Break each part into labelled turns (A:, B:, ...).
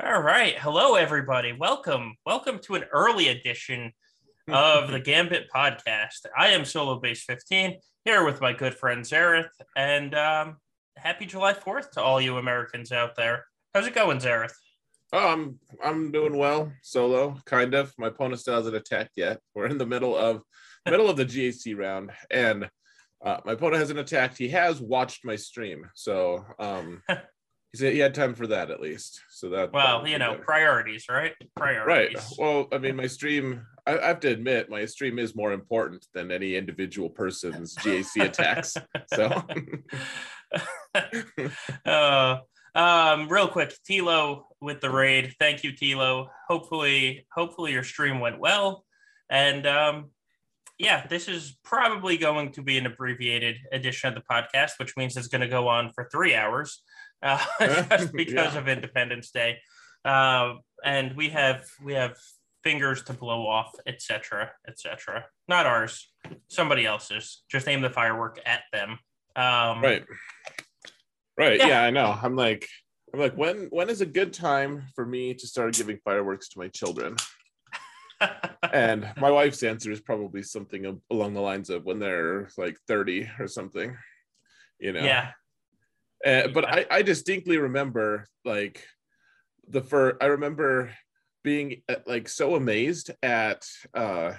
A: All right. Hello, everybody. Welcome. Welcome to an early edition of the Gambit podcast. I am Solobass15 here with my good friend Xaereth. And um, happy July 4th to all you Americans out there. How's it going, Xaereth?
B: Oh, I'm I'm doing well, solo, kind of. My opponent still hasn't attacked yet. We're in the middle of middle of the GAC round, and uh, my opponent hasn't attacked. He has watched my stream, so um, he said he had time for that at least. So that
A: well, you know, priorities, right? Priorities.
B: Right. Well, I mean, my stream. I, I have to admit, my stream is more important than any individual person's GAC attacks. So.
A: uh, um, real quick, Tilo with the raid. Thank you, Tilo. Hopefully, hopefully your stream went well. And um, yeah, this is probably going to be an abbreviated edition of the podcast, which means it's going to go on for three hours, uh, just because yeah. of Independence Day. Uh, and we have we have fingers to blow off, etc., etc. Not ours, somebody else's. Just aim the firework at them. Um,
B: right. Right. Yeah. yeah, I know. I'm like, I'm like, when when is a good time for me to start giving fireworks to my children? and my wife's answer is probably something along the lines of when they're like 30 or something, you know.
A: Yeah.
B: Uh, but I, I distinctly remember like the first. I remember being uh, like so amazed at uh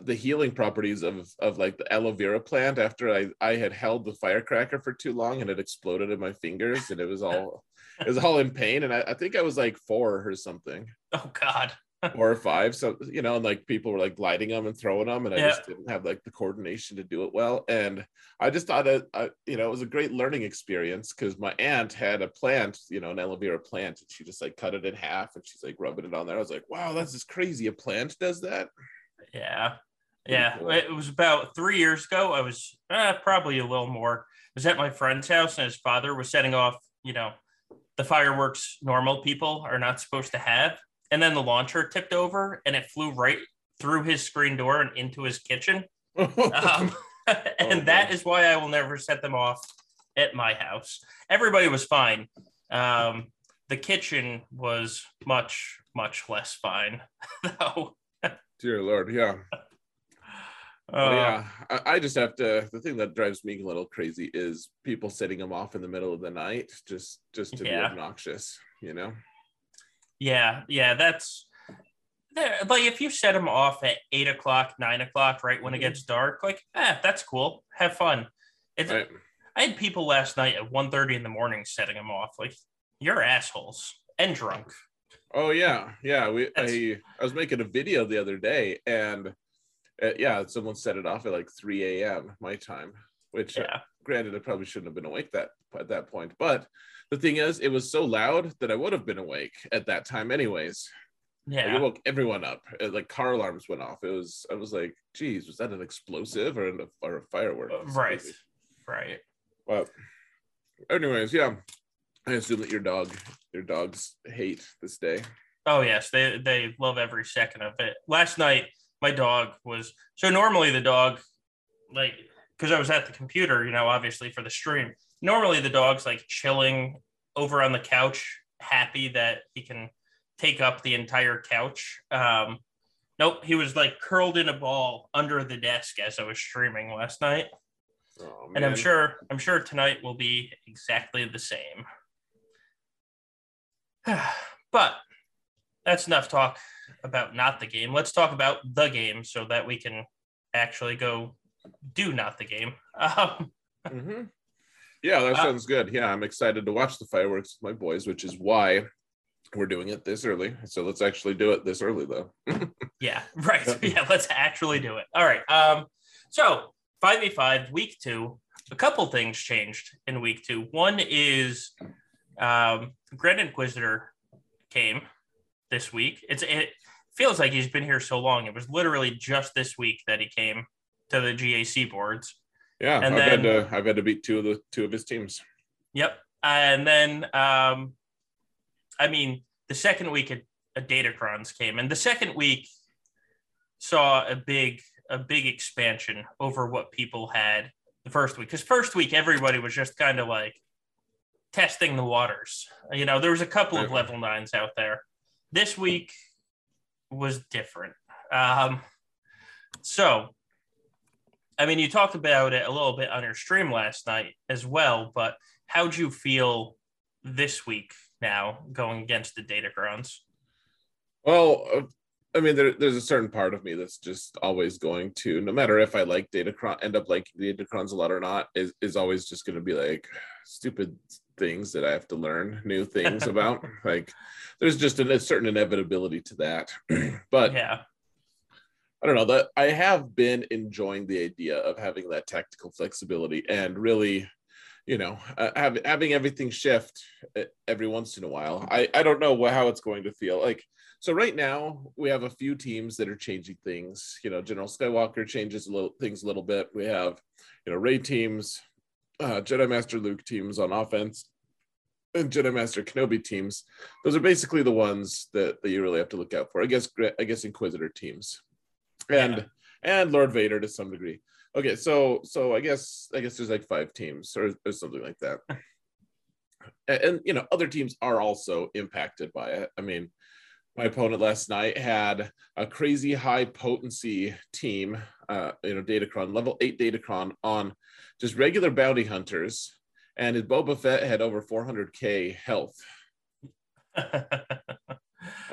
B: the healing properties of of like the aloe vera plant after I I had held the firecracker for too long and it exploded in my fingers and it was all it was all in pain and I, I think I was like four or something.
A: Oh God.
B: Four or five. So you know, and like people were like lighting them and throwing them, and I yeah. just didn't have like the coordination to do it well. And I just thought it, I, you know, it was a great learning experience because my aunt had a plant, you know, an aloe vera plant, and she just like cut it in half and she's like rubbing it on there. I was like, wow, that's just crazy. A plant does that.
A: Yeah. Yeah. Cool. It was about three years ago. I was uh, probably a little more. I was at my friend's house and his father was setting off, you know, the fireworks normal people are not supposed to have. And then the launcher tipped over and it flew right through his screen door and into his kitchen. um, and oh, that is why I will never set them off at my house. Everybody was fine. Um, the kitchen was much, much less fine, though.
B: Dear Lord, yeah. Uh, yeah, I, I, just have to. The thing that drives me a little crazy is people setting them off in the middle of the night, just just to yeah. be obnoxious, you know.
A: Yeah, yeah, that's. there. Like if you set them off at eight o'clock, nine o'clock, right when it mm-hmm. gets dark, like, eh, that's cool. Have fun. It's, right. I had people last night at 1.30 in the morning setting them off. Like, you're assholes and drunk.
B: Oh yeah, yeah. We I, I was making a video the other day, and uh, yeah, someone set it off at like 3 a.m. my time, which uh, yeah. uh, granted, I probably shouldn't have been awake that at that point. But the thing is, it was so loud that I would have been awake at that time, anyways. Yeah, like, it woke everyone up. It, like car alarms went off. It was, I was like, geez, was that an explosive or, an, or a firework?
A: Uh, right, crazy. right.
B: But, anyways, yeah, I assume that your dog, your dogs hate this day.
A: Oh yes, they they love every second of it. Last night my dog was so normally the dog like because I was at the computer, you know, obviously for the stream. Normally the dog's like chilling over on the couch, happy that he can take up the entire couch. Um, nope, he was like curled in a ball under the desk as I was streaming last night. Oh, and I'm sure I'm sure tonight will be exactly the same. but that's enough talk about not the game. Let's talk about the game so that we can actually go do not the game. Um,
B: mm-hmm. Yeah, that sounds good. Yeah, I'm excited to watch the fireworks with my boys, which is why we're doing it this early. So let's actually do it this early, though.
A: yeah, right. Yeah, let's actually do it. All right. Um, so 5v5, week two, a couple things changed in week two. One is um, Grand Inquisitor came this week. It's it feels like he's been here so long. It was literally just this week that he came to the GAC boards.
B: Yeah, and I've then, had to I've had to beat two of the two of his teams.
A: Yep, and then um, I mean the second week a, a Datacrons came, and the second week saw a big a big expansion over what people had the first week. Because first week everybody was just kind of like, testing the waters. You know, there was a couple of level nines out there. This week was different. Um, so, I mean, you talked about it a little bit on your stream last night as well, but how'd you feel this week now going against the Datacrons?
B: Well, uh, I mean, there, there's a certain part of me that's just always going to, no matter if I like Datacron, end up liking Datacrons a lot or not, is, is always just going to be like stupid things that I have to learn new things about. like, there's just a, a certain inevitability to that. but
A: yeah,
B: I don't know that I have been enjoying the idea of having that tactical flexibility and really, you know, uh, have, having everything shift uh, every once in a while. I, I don't know how it's going to feel like so right now we have a few teams that are changing things. You know, General Skywalker changes a little things a little bit. We have, you know, Rey teams, uh, Jedi Master Luke teams on offense, and Jedi Master Kenobi teams. Those are basically the ones that, that you really have to look out for. I guess I guess Inquisitor teams, and yeah. and Lord Vader to some degree. Okay, so so I guess I guess there's like five teams or, or something like that. and, and you know other teams are also impacted by it. I mean, my opponent last night had a crazy high potency team, uh, you know, Datacron, level eight Datacron on just regular bounty hunters, and his Boba Fett had over 400k health.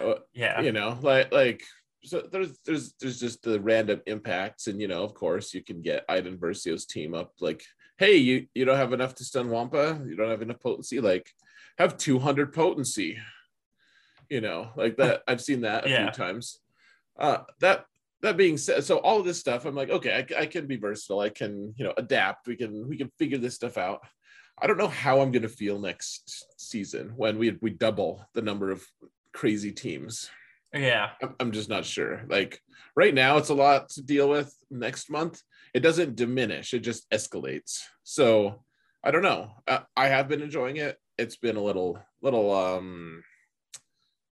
A: Uh, yeah,
B: you know, like like so there's there's there's just the random impacts, and you know, of course, you can get Iden Versio's team up like, hey, you you don't have enough to stun Wampa, you don't have enough potency, like have 200 potency. You know like that i've seen that a yeah. few times. Uh that that being said so all of this stuff i'm like okay I, I, can be versatile. I can you know adapt. We can we can figure this stuff out. I don't know how i'm going to feel next season when we we double the number of crazy teams
A: yeah
B: I'm, just not sure like right now it's a lot to deal with next month it doesn't diminish it just escalates so i don't know I, I have been enjoying it it's been a little little um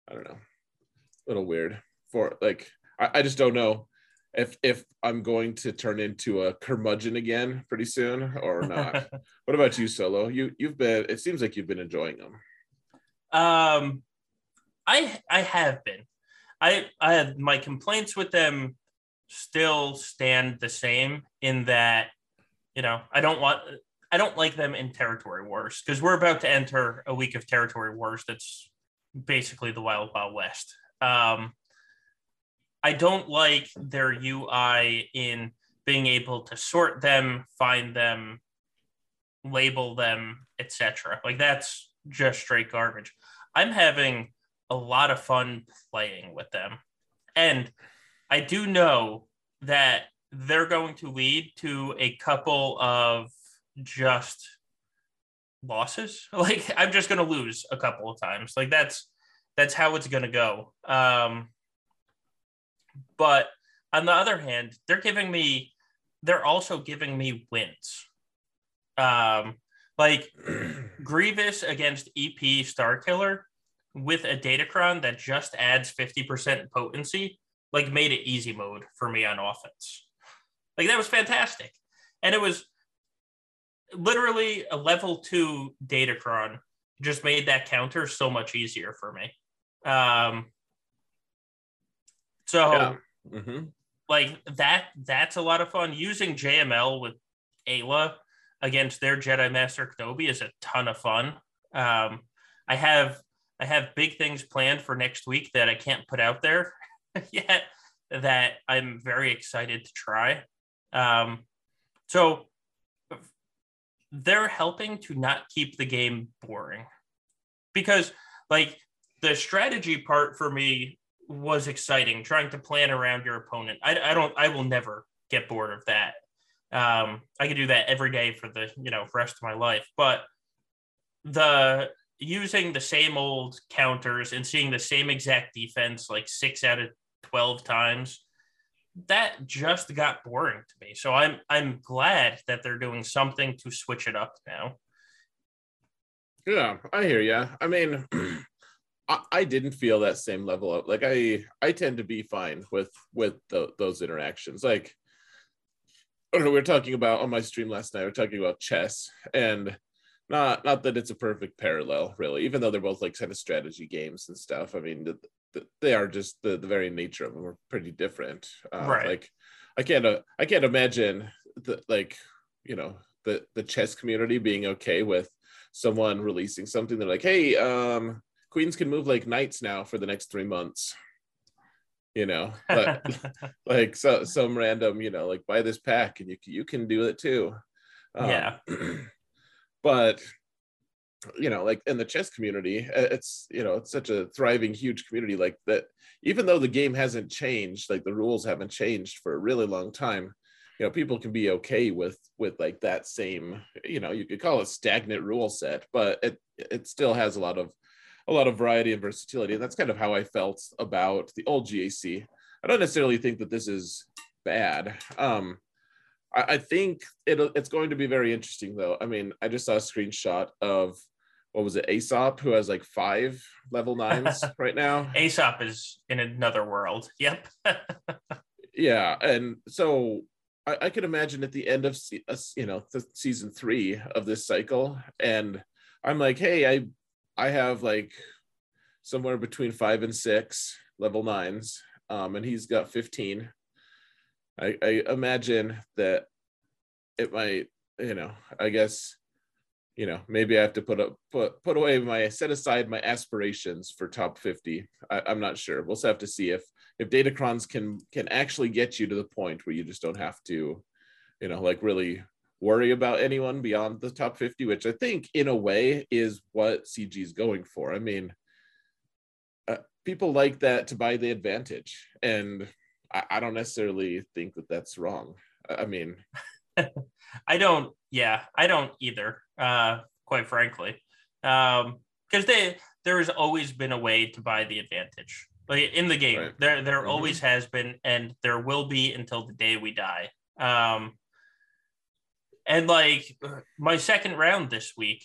B: I don't know, a little weird for like I, I just don't know if if I'm going to turn into a curmudgeon again pretty soon or not. what about you, Solo? You you've been it seems like you've been enjoying them.
A: Um I I have been. I I have my complaints with them still stand the same in that you know I don't want I don't like them in territory wars because we're about to enter a week of territory wars that's basically the Wild Wild West. Um, I don't like their UI in being able to sort them, find them, label them, etc. Like that's just straight garbage. I'm having a lot of fun playing with them. And I do know that they're going to lead to a couple of just losses. Like I'm just going to lose a couple of times. Like that's that's how it's going to go. Um, but on the other hand, they're giving me they're also giving me wins. Um, like Grievous against EP Starkiller with a Datacron that just adds 50% potency, like made it easy mode for me on offense. Like that was fantastic. And it was literally a level two Datacron just made that counter so much easier for me. Um, so yeah. mm-hmm. like that that's a lot of fun. Using JML with Aayla against their Jedi Master Kenobi is a ton of fun. Um, I have I have big things planned for next week that I can't put out there yet that I'm very excited to try. Um, so they're helping to not keep the game boring because like the strategy part for me was exciting trying to plan around your opponent i, I don't i will never get bored of that um, i could do that every day for the you know rest of my life but the using the same old counters and seeing the same exact defense like six out of 12 times that just got boring to me. So I'm I'm glad that they're doing something to switch it up now.
B: Yeah, I hear you. I mean, I, I didn't feel that same level of like I I tend to be fine with with the, those interactions. Like I don't know, we were talking about on my stream last night. We are talking about chess, and not not that it's a perfect parallel, really. Even though they're both like kind of strategy games and stuff. I mean, the, the, they are just the the very nature of them are pretty different. Uh, right. Like, I can't uh, I can't imagine the like you know the the chess community being okay with someone releasing something. They're like, hey, um, queens can move like knights now for the next three months you know but like so some random you know like buy this pack and you you can do it too
A: um, yeah
B: but you know like in the chess community it's you know it's such a thriving huge community like that even though the game hasn't changed like the rules haven't changed for a really long time you know people can be okay with with like that same you know you could call it stagnant rule set but it it still has a lot of a lot of variety and versatility. And that's kind of how I felt about the old GAC. I don't necessarily think that this is bad. Um, I, I think it, it's going to be very interesting, though. I mean, I just saw a screenshot of what was it, Aesop, who has like five level nines right now.
A: Aesop is in another world. Yep.
B: yeah, and so I, I can imagine at the end of you know season three of this cycle, and I'm like, hey, I I have like somewhere between five and six level nines, um, and he's got 15. I, I imagine that it might, you know, I guess, you know, maybe I have to put up put put away my set aside my aspirations for top 50. I, I'm not sure. We'll have to see if if Datacrons can can actually get you to the point where you just don't have to, you know, like really worry about anyone beyond the top 50, which I think in a way is what CG is going for. I mean, uh, people like that to buy the advantage. And I, I don't necessarily think that that's wrong. I mean,
A: I don't, yeah, I don't either, uh, quite frankly. Um, because they there has always been a way to buy the advantage. Like in the game, right. there there mm-hmm. always has been, and there will be until the day we die. Um, and like my second round this week,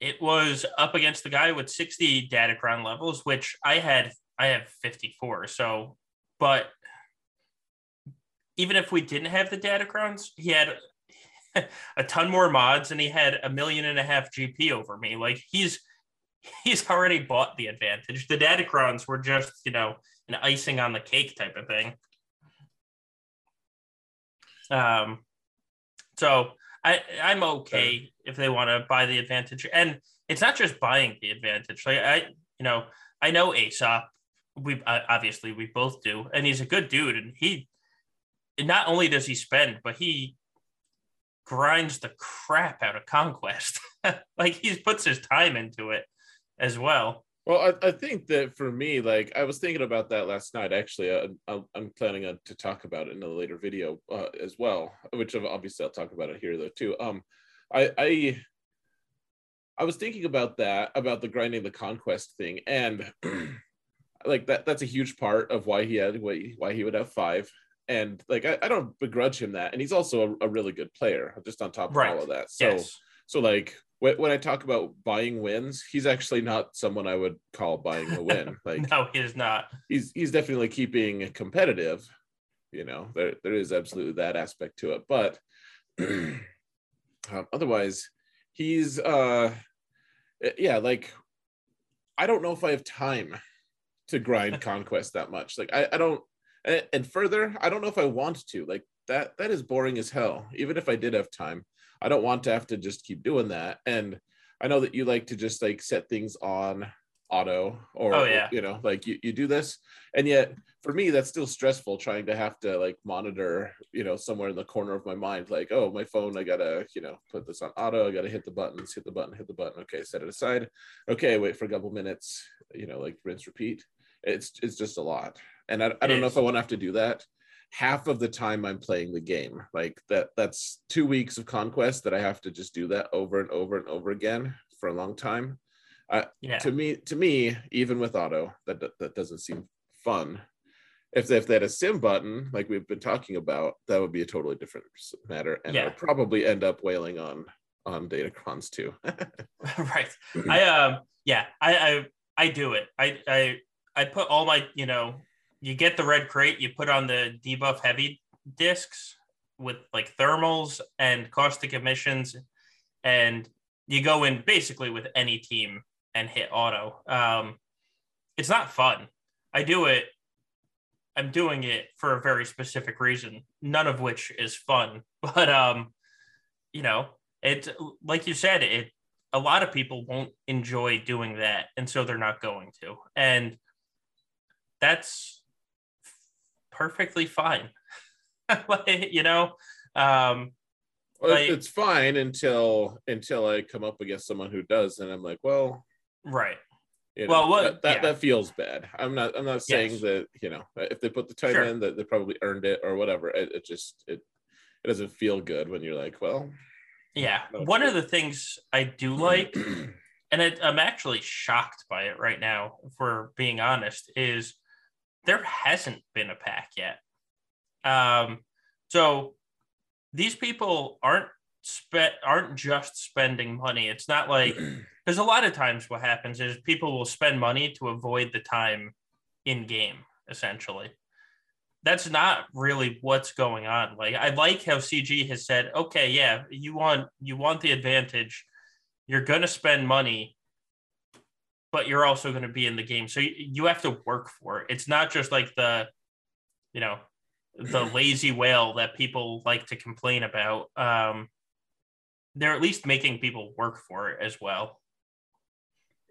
A: it was up against the guy with 60 data Datacron levels, which I had I have 54. So, but even if we didn't have the Datacrons, he had a ton more mods and he had a million and a half GP over me. Like he's he's already bought the advantage. The Datacrons were just, you know, an icing on the cake type of thing. Um so I I'm okay if they want to buy the advantage, and it's not just buying the advantage. Like I, you know, I know Aesop. We uh, obviously we both do, and he's a good dude, and he not only does he spend, but he grinds the crap out of conquest. like he puts his time into it as well.
B: Well, I, I think that for me, like I was thinking about that last night. Actually, I, I'm planning on, to talk about it in a later video uh, as well, which obviously I'll talk about it here though too. Um, I, I I was thinking about that about the grinding the conquest thing, and like that that's a huge part of why he had why he would have five. And like I, I don't begrudge him that, and he's also a, a really good player. Just on top of right. all of that, so yes. so like when I talk about buying wins, he's actually not someone I would call buying a win.
A: Like no, he is not.
B: He's he's definitely keeping competitive. You know, there there is absolutely that aspect to it, but um, otherwise, he's uh, yeah, like I don't know if I have time to grind conquest that much. Like I I don't, and, and further, I don't know if I want to. Like that that is boring as hell. Even if I did have time I don't want to have to just keep doing that. And I know that you like to just like set things on auto or oh, yeah. you know like you, you do this and yet for me that's still stressful trying to have to like monitor you know somewhere in the corner of my mind like oh my phone i gotta you know put this on auto i gotta hit the buttons hit the button hit the button okay set it aside okay wait for a couple minutes you know like rinse repeat it's it's just a lot and i, I don't know if i want to have to do that half of the time I'm playing the game. Like that that's two weeks of conquest that I have to just do that over and over and over again for a long time. Uh, yeah. To me, to me, even with auto, that that doesn't seem fun. If they, if they had a sim button, like we've been talking about, that would be a totally different matter, and yeah. I'd probably end up wailing on on data Datacrons too.
A: right. I um yeah, I I I do it. I I I put all my you know you get the red crate, you put on the debuff heavy discs with like thermals and caustic emissions, and you go in basically with any team and hit auto. Um, it's not fun. I do it. I'm doing it for a very specific reason, none of which is fun. But um, you know, it's like you said, it a lot of people won't enjoy doing that, and so they're not going to, and that's perfectly fine. you know, um,
B: well, like, it's fine until until I come up against someone who does, and I'm like, well,
A: right.
B: You know, well, what, that that, yeah. that, feels bad. I'm not. I'm not saying yes. that you know if they put the time sure. in that they probably earned it or whatever. It, it just it it doesn't feel good when you're like, well,
A: yeah. One good. of the things I do like, and it, I'm actually shocked by it right now, for being honest, is there hasn't been a pack yet. Um, so these people aren't spent aren't just spending money. It's not like because a lot of times what happens is people will spend money to avoid the time in game, essentially. That's not really what's going on. Like I like how CG has said, okay, yeah, you want you want the advantage. You're gonna spend money, but you're also gonna be in the game. So you, you have to work for it. It's not just like the, you know, the lazy whale that people like to complain about. Um, they're at least making people work for it as well.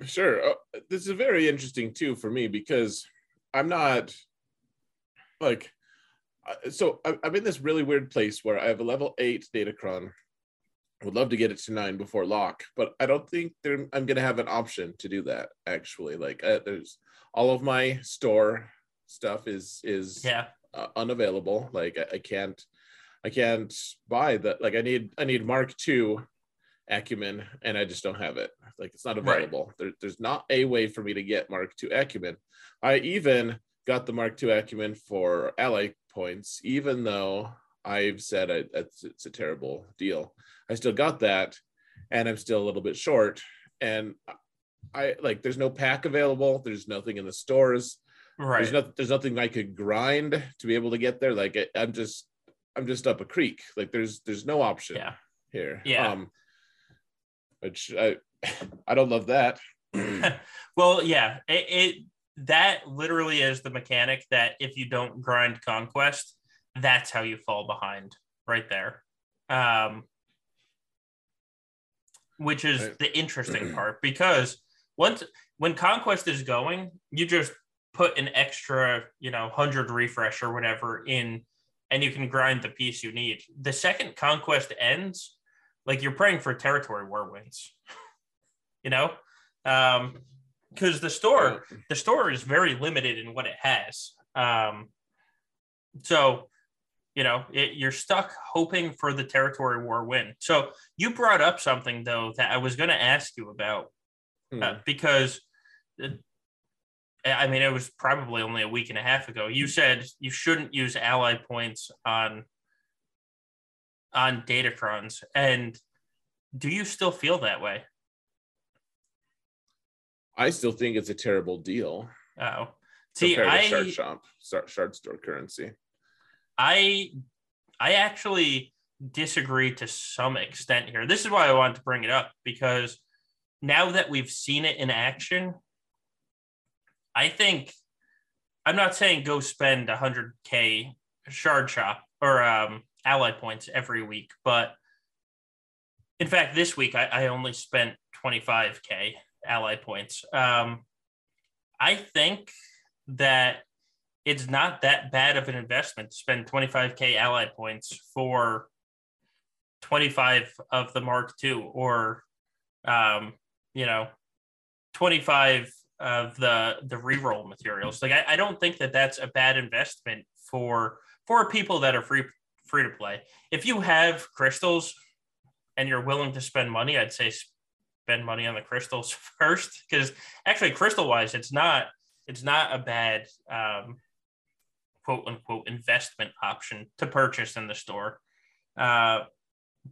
B: Sure. Uh, this is very interesting too for me because I'm not like, uh, so I'm in this really weird place where I have a level eight Datacron. Would love to get it to nine before lock, but I don't think I'm going to have an option to do that. Actually, like uh, there's all of my store stuff is is
A: yeah
B: uh, unavailable. Like I, I, can't, I can't buy that. Like I need, I need Mark II Acumen, and I just don't have it. Like it's not available. Right. There, there's not a way for me to get Mark II Acumen. I even got the Mark II Acumen for ally points, even though I've said I, it's, it's a terrible deal. I still got that, and I'm still a little bit short. And I like there's no pack available. There's nothing in the stores.
A: Right.
B: There's not there's nothing I could grind to be able to get there. Like I, am just I'm just up a creek. Like there's there's no option
A: yeah.
B: here.
A: Yeah. Um
B: which I I don't love that.
A: well, yeah. It, it that literally is the mechanic that if you don't grind conquest, that's how you fall behind right there. Um which is the interesting part because once when conquest is going, you just put an extra, you know, 100 refresh or whatever in, and you can grind the piece you need. The second conquest ends, like you're praying for territory war wins, you know? Um, because the store, the store is very limited in what it has. Um, so, you know, it, you're stuck hoping for the territory war win. So you brought up something though that I was going to ask you about uh, hmm. because I mean, it was probably only a week and a half ago. You said you shouldn't use ally points on on Datacrons, and do you still feel that way?
B: I still think it's a terrible deal.
A: Oh, see, I
B: shard shop, shard store currency.
A: I I actually disagree to some extent here. This is why I wanted to bring it up because now that we've seen it in action, I think I'm not saying go spend 100k shard shop or um, ally points every week, but in fact, this week I, I only spent 25k ally points. Um, I think that it's not that bad of an investment to spend 25k ally points for 25 of the Mark II or, um, you know, 25 of the the reroll materials. Like I, I don't think that that's a bad investment for for people that are free free to play. If you have crystals and you're willing to spend money, I'd say spend money on the crystals first because actually crystal wise, it's not it's not a bad um, quote unquote investment option to purchase in the store. Uh,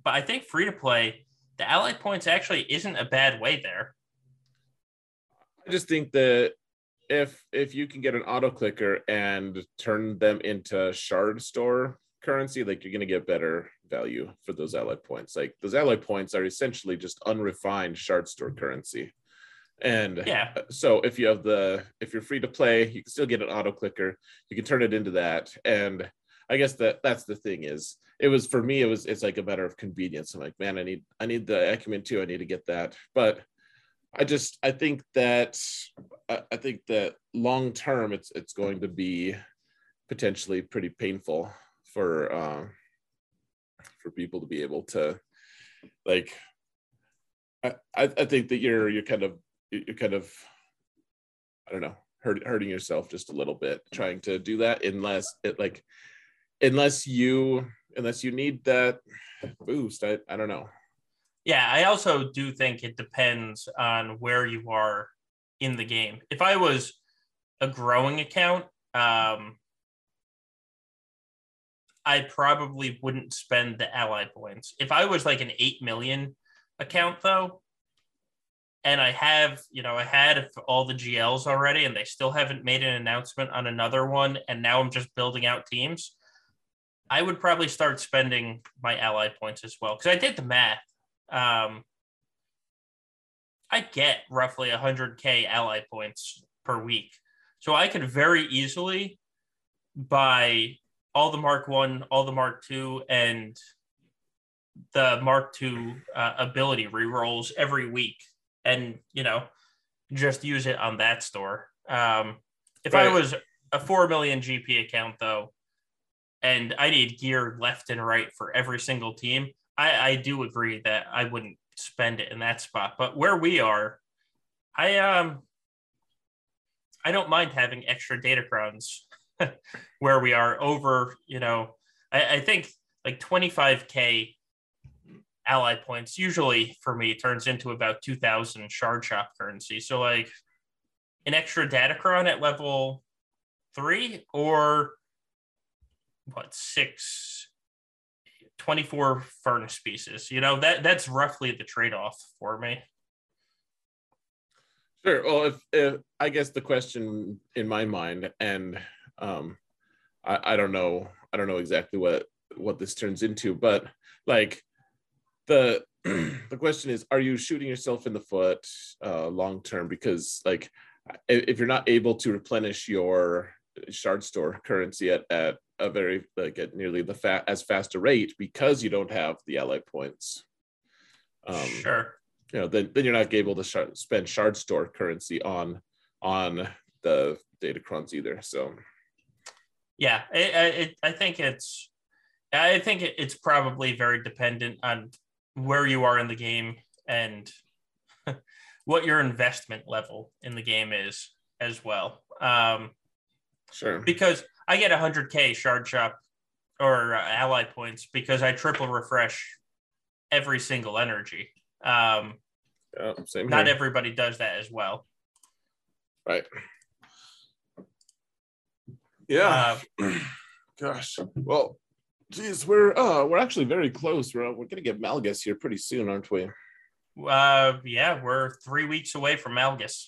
A: but I think free to play, the ally points actually isn't a bad way there.
B: I just think that if if you can get an auto clicker and turn them into shard store currency, like you're gonna get better value for those ally points. Like those ally points are essentially just unrefined shard store currency. And
A: yeah,
B: uh, so if you have the if you're free to play, you can still get an auto clicker. You can turn it into that. And I guess that that's the thing is it was for me, it was it's like a matter of convenience. I'm like, man, I need I need the acumen too. I need to get that. But I just I think that I think that long term it's it's going to be potentially pretty painful for uh, for people to be able to like I, I think that you're you're kind of you're kind of I don't know hurt, hurting yourself just a little bit trying to do that unless it like unless you unless you need that boost I, I don't know
A: yeah I also do think it depends on where you are in the game if I was a growing account um I probably wouldn't spend the ally points. If I was like an 8 million account though, and I have, you know, I had all the GLs already and they still haven't made an announcement on another one and now I'm just building out teams, I would probably start spending my ally points as well cuz I did the math. Um I get roughly 100k ally points per week. So I could very easily buy all the Mark One, all the Mark Two, and the Mark Two uh, ability rerolls every week, and you know, just use it on that store. Um, if right. I was a four million GP account though, and I need gear left and right for every single team, I, I do agree that I wouldn't spend it in that spot. But where we are, I um I don't mind having extra data datacrons where we are over, you know, I, I think like 25K ally points usually for me turns into about 2000 shard shop currency. So like an extra datacron at level three or what six 24 furnace pieces you know that that's roughly the trade-off for me
B: sure well if, if i guess the question in my mind and um I, I don't know i don't know exactly what what this turns into but like the the question is are you shooting yourself in the foot uh long term? Because like if you're not able to replenish your shard store currency at, at a very like at nearly the fat as fast a rate because you don't have the ally points
A: um sure.
B: you know then, then you're not able to spend shard store currency on on the datacrons either so.
A: Yeah, it, it, I think it's I think it's probably very dependent on where you are in the game and what your investment level in the game is as well. Um,
B: sure.
A: Because I get 100k shard shop or uh, ally points because I triple refresh every single energy. Um,
B: yeah, same
A: not everybody does that as well.
B: Right. Yeah. Uh, Gosh. Well, geez, we're uh we're actually very close. We're we're gonna get Malgus here pretty soon, aren't we?
A: Uh yeah, we're three weeks away from Malgus.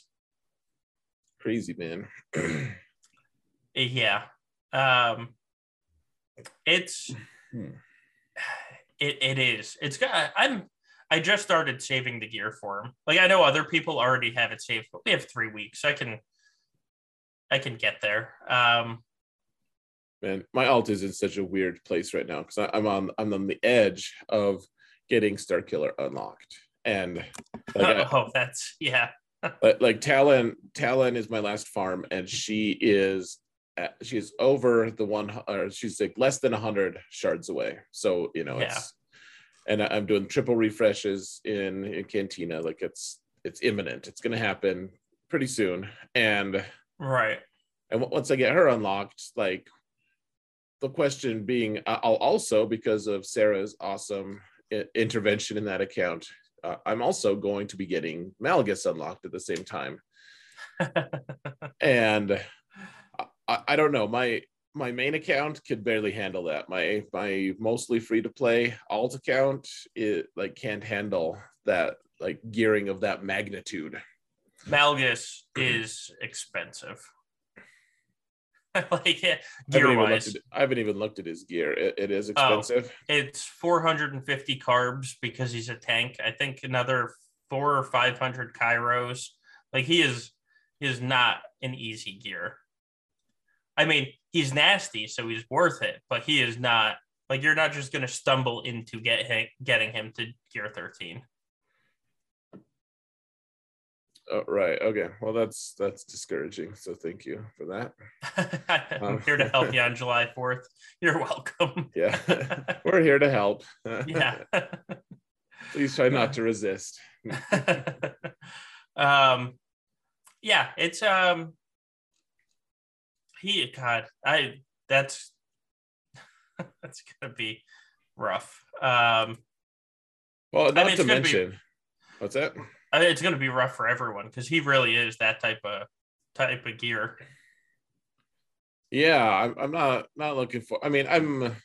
B: Crazy man.
A: yeah. Um it's hmm. it it is. It's got I'm I just started saving the gear for him. Like I know other people already have it saved, but we have three weeks. I can I can get there. Um
B: man, my alt is in such a weird place right now because I'm on I'm on the edge of getting Starkiller unlocked, and
A: like, oh, that's yeah.
B: like, like Talon, Talon is my last farm, and she is uh, at, she's over the one, or she's like less than hundred shards away. So you know, yeah. it's and I'm doing triple refreshes in in Cantina. Like it's it's imminent. It's gonna happen pretty soon, and
A: right.
B: And once I get her unlocked, like the question being uh, I'll also because of Sarah's awesome intervention in that account, uh, I'm also going to be getting Malgus unlocked at the same time. and I, I, don't know, my my main account could barely handle that. My my mostly free to play alt account it like can't handle that like gearing of that magnitude.
A: Malgus is expensive. like gear
B: I
A: wise.
B: At, I haven't even looked at his gear. it, it is oh, expensive.
A: Oh, it's 450 carbs because he's a tank. I think another four or 500 kairos. Like he is, he is not an easy gear. I mean, he's nasty, so he's worth it, but he is not like you're not just going to stumble into get him, getting him to gear 13.
B: Oh, right. Okay. Well, that's that's discouraging. So thank you for
A: that. I'm um, here to help you on July 4th. You're welcome.
B: yeah, we're here to help.
A: yeah.
B: Please try not to resist.
A: um, yeah, it's um, he God, I that's that's gonna be rough. Um,
B: well, not I mean, to mention, be, what's that?
A: It's gonna be rough for everyone because he really is that type of type of gear.
B: Yeah, I'm, I'm not not looking for. I mean, I'm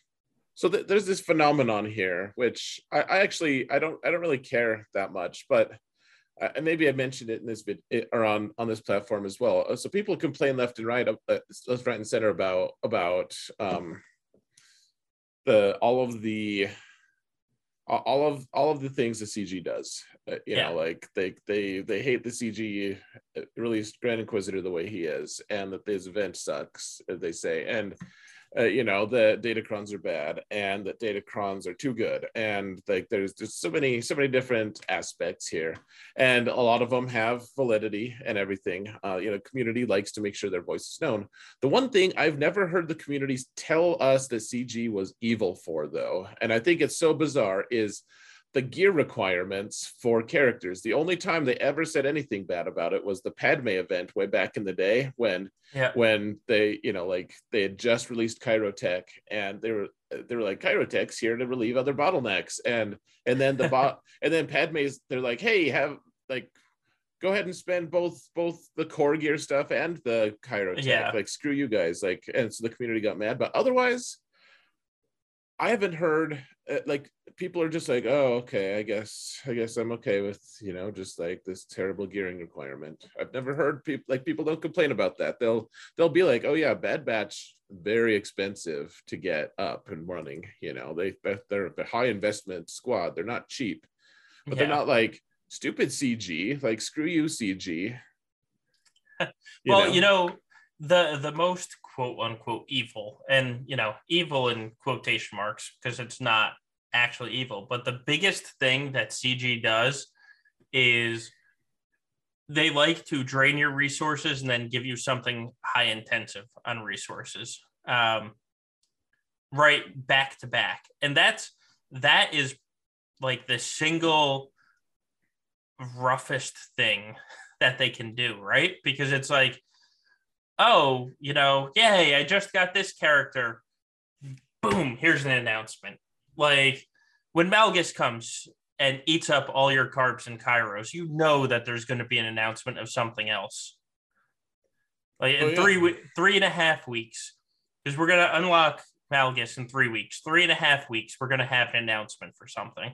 B: so th- there's this phenomenon here, which I, I, actually I don't I don't really care that much, but uh, maybe I mentioned it in this vid or on on this platform as well. Uh, so people complain left and right, uh, left, right, and center about about um, the all of the all of all of the things the CG does. Uh, you yeah. know, like they they they hate the CG released Grand Inquisitor the way he is, and that this event sucks. They say, and uh, you know the datacrons are bad and that datacrons are too good. And like there's just so many so many different aspects here. And a lot of them have validity and everything. Uh, you know community likes to make sure their voice is known. The one thing i've never heard the communities tell us that cg was evil for though and i think it's so bizarre is the gear requirements for characters. The only time they ever said anything bad about it was the Padme event way back in the day when yeah. when they, you know, like they had just released Kyrotech and they were they were like Kyrotech's here to relieve other bottlenecks. And and then the bot and then Padme's they're like, hey, have like go ahead and spend both both the core gear stuff and the Kyrotech. Yeah. Like screw you guys. Like and so the community got mad. But otherwise I haven't heard Uh, like people are just like, oh, okay, I guess, I guess I'm okay with you know just like this terrible gearing requirement. I've never heard people like people don't complain about that. They'll they'll be like, oh yeah, Bad Batch very expensive to get up and running. You know, they they're a high investment squad. They're not cheap, but yeah. they're not like stupid CG. Like screw you, CG.
A: You well, know? you know the the most quote unquote evil and you know evil in quotation marks because it's not actually evil but the biggest thing that cg does is they like to drain your resources and then give you something high intensive on resources um, right back to back and that's that is like the single roughest thing that they can do right because it's like oh, you know, yay, I just got this character. Boom, here's an announcement. Like when Malgus comes and eats up all your carbs and kairos, you know that there's going to be an announcement of something else. Like in oh, yeah. three three and a half weeks, because we're gonna unlock Malgus in three weeks. Three and a half weeks, we're gonna have an announcement for something.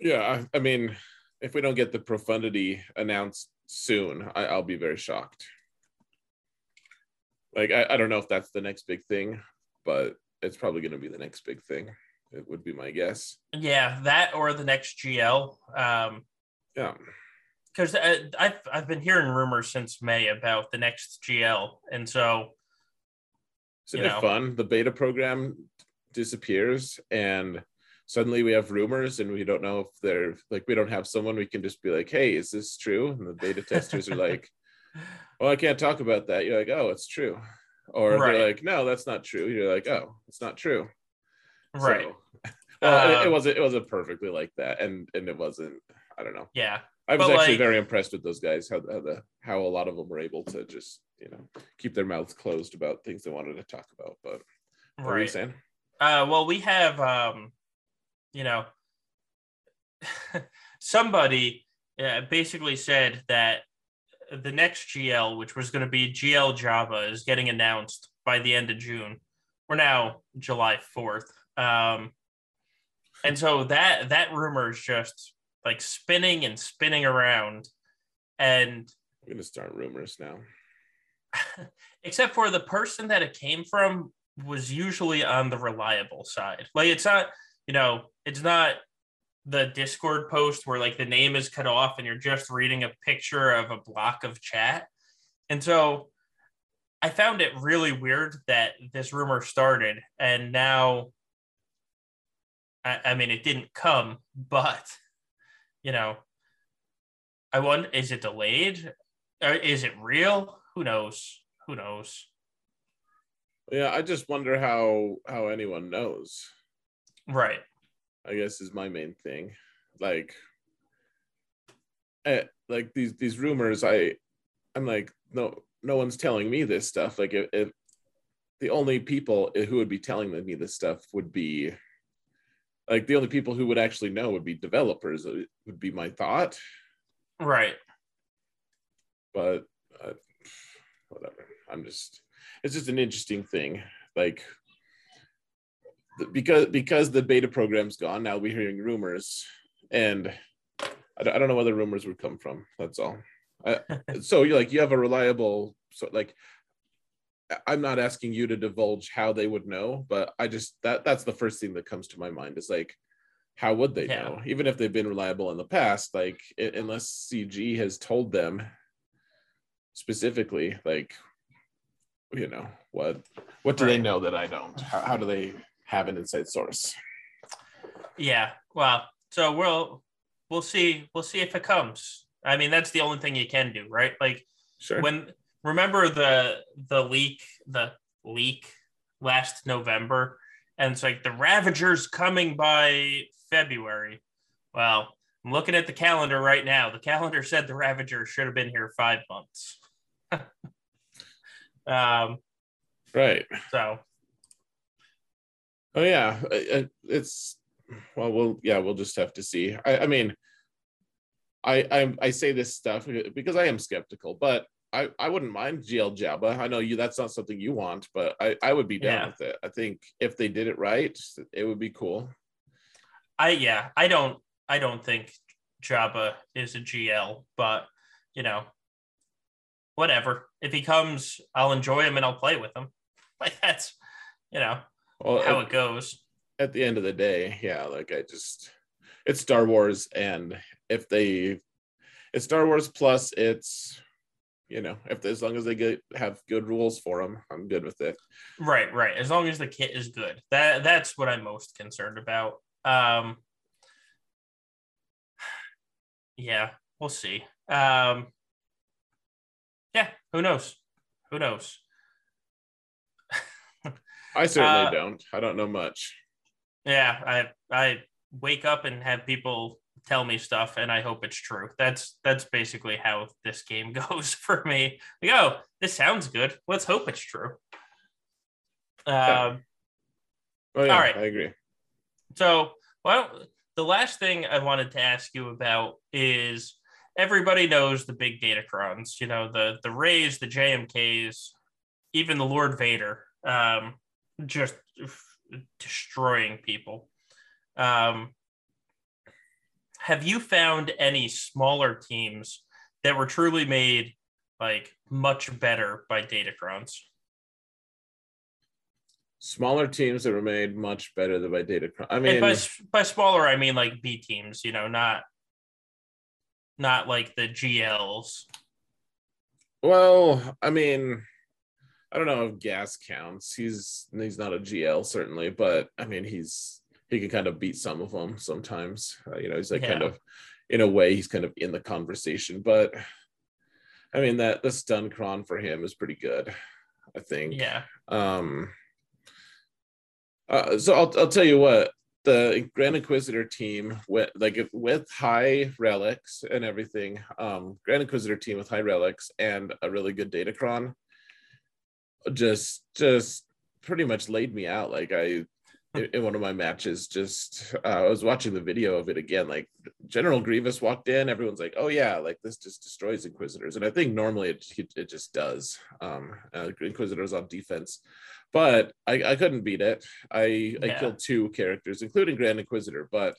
B: Yeah, I mean, if we don't get the profundity announced soon, I, will be very shocked. Like I, I don't know if that's the next big thing, but it's probably going to be the next big thing. It would be my guess.
A: Yeah, that or the next GL. Um,
B: yeah,
A: because uh, I've I've been hearing rumors since May about the next GL, and so
B: isn't it know. fun? The beta program disappears, and suddenly we have rumors and we don't know if they're like we don't have someone we can just be like hey is this true and the beta testers are like well i can't talk about that you're like oh it's true or right. they're like no that's not true. You're like oh it's not true.
A: Right.
B: so, well it, it, um, wasn't it wasn't perfectly like that and and it wasn't i don't know.
A: Yeah
B: i was actually like, very impressed with those guys how, how the how a lot of them were able to just you know keep their mouths closed about things they wanted to talk about but what right. were you saying?
A: Uh well we have um you know, somebody uh, basically said that the next GL, which was going to be GL Jabba, is getting announced by the end of June. We're now July 4th. Um, and so that that rumor is just like spinning and spinning around. And
B: I'm gonna start rumors now.
A: except for the person that it came from was usually on the reliable side. Like it's not, you know, it's not the Discord post where like the name is cut off and you're just reading a picture of a block of chat. And so I found it really weird that this rumor started and now I, I mean it didn't come, but you know, I wonder is it delayed? Or is it real? Who knows? Who knows?
B: Yeah, I just wonder how how anyone knows.
A: Right.
B: I guess is my main thing. Like eh, like these these rumors I I'm like no no one's telling me this stuff. Like if, if the only people who would be telling me this stuff would be like the only people who would actually know would be developers it would be my thought
A: right
B: but uh, whatever i'm just it's just an interesting thing like because because the beta program's gone now we're hearing rumors. And i don't, know where the rumors would come from that's all. I, so you like you have a reliable so like i'm not asking you to divulge how they would know but i just that that's the first thing that comes to my mind is like how would they yeah. know? Even if they've been reliable in the past like it, unless cg has told them specifically like you know what what do they know that i don't? How, how do they have an inside source.
A: Yeah well so we'll we'll see we'll see if it comes. I mean that's the only thing you can do right? Like sure. when remember the the leak the leak last november and it's like the ravagers coming by february. Well i'm looking at the calendar right now. The calendar said the Ravager should have been here five months. Um,
B: right.
A: So.
B: Oh yeah, it's well, we'll yeah, we'll just have to see. I, I mean, I, I I say this stuff because I am skeptical, but I, I wouldn't mind GL Jabba. I know you that's not something you want, but I, I would be down yeah. with it. I think if they did it right, it would be cool.
A: I yeah, I don't I don't think Jabba is a GL, but you know, whatever. If he comes, I'll enjoy him and I'll play with him. Like that's, you know, well, how at, it goes.
B: At the end of the day, yeah, like I just, it's Star Wars, and if they, it's Star Wars plus it's, you know, if as long as they get have good rules for them, I'm good with it.
A: Right, right. As long as the kit is good, that that's what I'm most concerned about. Um, yeah, we'll see. Um, yeah, who knows? Who knows?
B: I certainly uh, don't. I don't know much.
A: Yeah, I I wake up and have people tell me stuff and I hope it's true. That's that's basically how this game goes for me. Like, oh, this sounds good. Let's hope it's true. Um,
B: oh, yeah, all right. I agree.
A: So, well, the last thing I wanted to ask you about is everybody knows the big datacrons, you know, the the Reys, the JMKs, even the Lord Vader, um, just destroying people. Um, have you found any smaller teams that were truly made like much better by datacrons?
B: Smaller teams that were made much better than by datacron. I mean,
A: by, by smaller, I mean like B teams. You know, not not like the GLs.
B: Well, I mean, I don't know if gas counts. He's he's not a GL certainly, but I mean he's he can kind of beat some of them sometimes. Uh, you know, he's like yeah. kind of in a way he's kind of in the conversation, but I mean that the stun cron for him is pretty good. I think.
A: Yeah.
B: Um. Uh, so I'll I'll tell you what the Grand Inquisitor team with like with high relics and everything, um, Grand Inquisitor team with high relics and a really good datacron, just just pretty much laid me out. Like I in one of my matches, just uh, I was watching the video of it again. Like General Grievous walked in, everyone's like, "Oh yeah, like this just destroys Inquisitors," and I think normally it it just does. Um, uh, Inquisitors on defense but I, I couldn't beat it. I yeah. I killed two characters, including Grand Inquisitor, but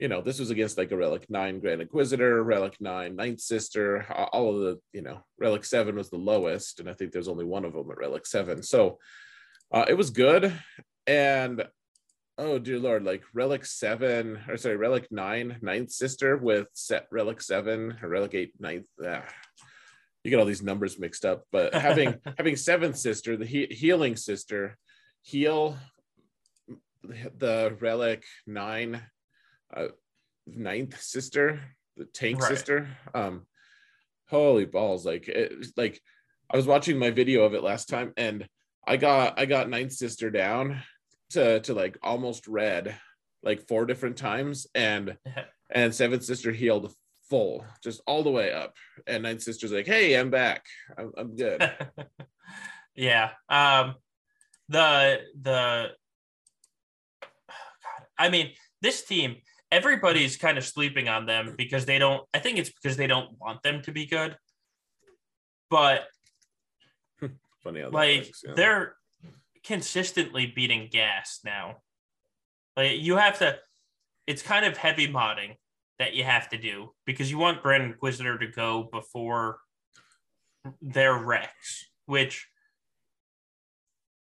B: you know, this was against like a Relic 9 Grand Inquisitor, Relic 9 Ninth Sister, all of the, you know, Relic 7 was the lowest. And I think there's only one of them at Relic 7. So uh, it was good. And oh, dear Lord, like Relic 7, or sorry, Relic 9 Ninth Sister with set Relic 7 or Relic 8 Ninth. Ah, you get all these numbers mixed up. But having having Seventh Sister, the he- healing sister, heal the Relic 9 uh, ninth sister, the tank right. sister. Um, holy balls! Like it, like I was watching my video of it last time, and I got I got ninth sister down to to like almost red, like four different times, and and seventh sister healed full, just all the way up, and ninth sister's like, "Hey, I'm back. I'm, I'm good."
A: yeah. Um. The the. God, I mean, this team everybody's kind of sleeping on them because they don't I think it's because they don't want them to be good. But funny like works, yeah. they're consistently beating gas now. Like you have to it's kind of heavy modding that you have to do because you want Grand Inquisitor to go before their Rex, which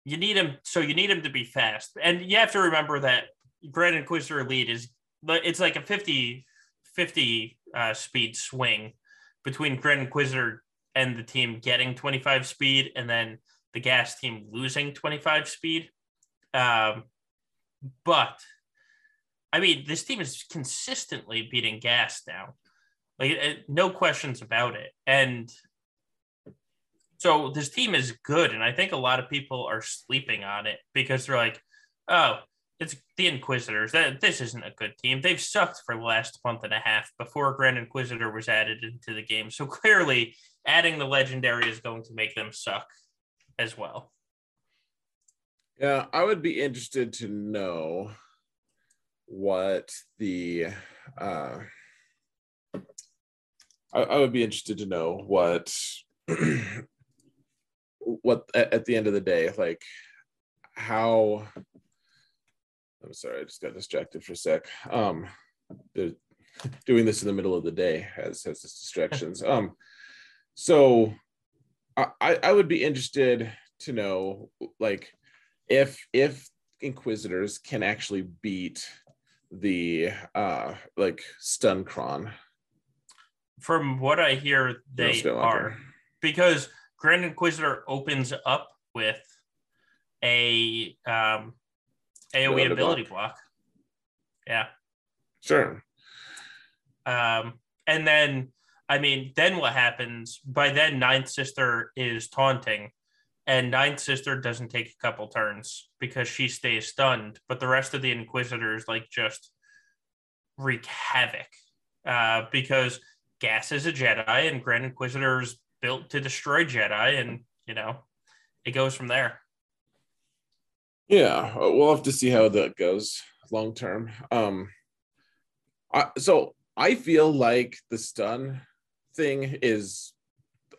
A: you need him so you need him to be fast. And you have to remember that Grand Inquisitor Elite is but it's like a 50 50 uh, speed swing between Grand Inquisitor and the team getting 25 speed and then the gas team losing 25 speed. Um, but I mean, this team is consistently beating gas now. Like, it, no questions about it. And so this team is good. And I think a lot of people are sleeping on it because they're like, oh, it's the Inquisitors. That this isn't a good team. They've sucked for the last month and a half before Grand Inquisitor was added into the game. So clearly, adding the legendary is going to make them suck as well.
B: Yeah, I would be interested to know what the uh I, I would be interested to know what what at, at the end of the day, like how I'm sorry, I just got distracted for a sec. Um, doing this in the middle of the day has has its distractions. Um, so I I would be interested to know like if if inquisitors can actually beat the uh like Stuncron.
A: From what I hear, they no, are because Grand Inquisitor opens up with a um AoE ability block. block. Yeah.
B: Sure.
A: Um, and then, I mean, then what happens? By then, Ninth Sister is taunting, and Ninth Sister doesn't take a couple turns because she stays stunned. But the rest of the Inquisitors like just wreak havoc uh, because Gas is a Jedi, and Grand Inquisitor is built to destroy Jedi, and you know, it goes from there.
B: Yeah, uh, we'll have to see how that goes long term. Um, I, so I feel like the stun thing is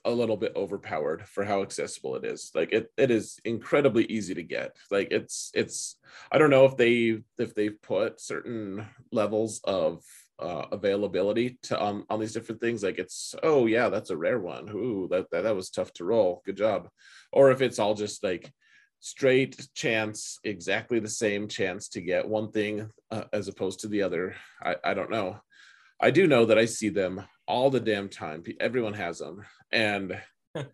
B: a little bit overpowered for how accessible it is. Like it, it is incredibly easy to get. Like it's, it's. I don't know if they if they've put certain levels of uh, availability to on on these different things. Like it's, oh yeah, that's a rare one. Ooh, that that, that was tough to roll. Good job. Or if it's all just like straight chance, exactly the same chance to get one thing uh, as opposed to the other. I, I don't know. I do know that I see them all the damn time. Everyone has them. And I,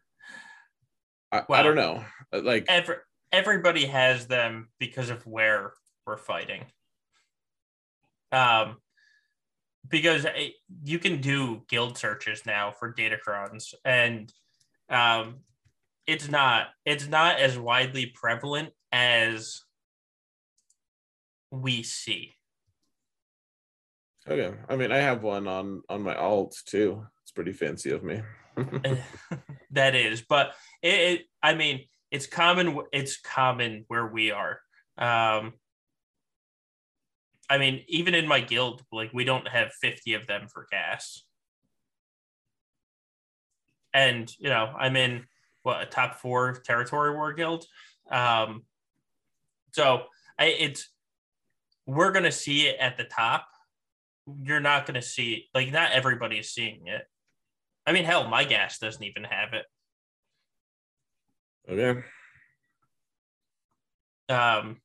B: well, I don't know. Uh, like
A: every, everybody has them because of where we're fighting. Um, because eh, you can do guild searches now for datacrons and um, it's not it's not as widely prevalent as we see.
B: Okay, I mean, I have one on on my alt too. It's pretty fancy of me.
A: that is, but it, it, I mean, it's common. It's common where we are. Um, I mean, even in my guild, like we don't have fifty of them for gas, and you know, I'm in what a top four territory war guild. Um, so I, it's we're gonna see it at the top, you're not going to see like not everybody is seeing it. I mean, hell, my gas doesn't even have it.
B: Okay.
A: Um,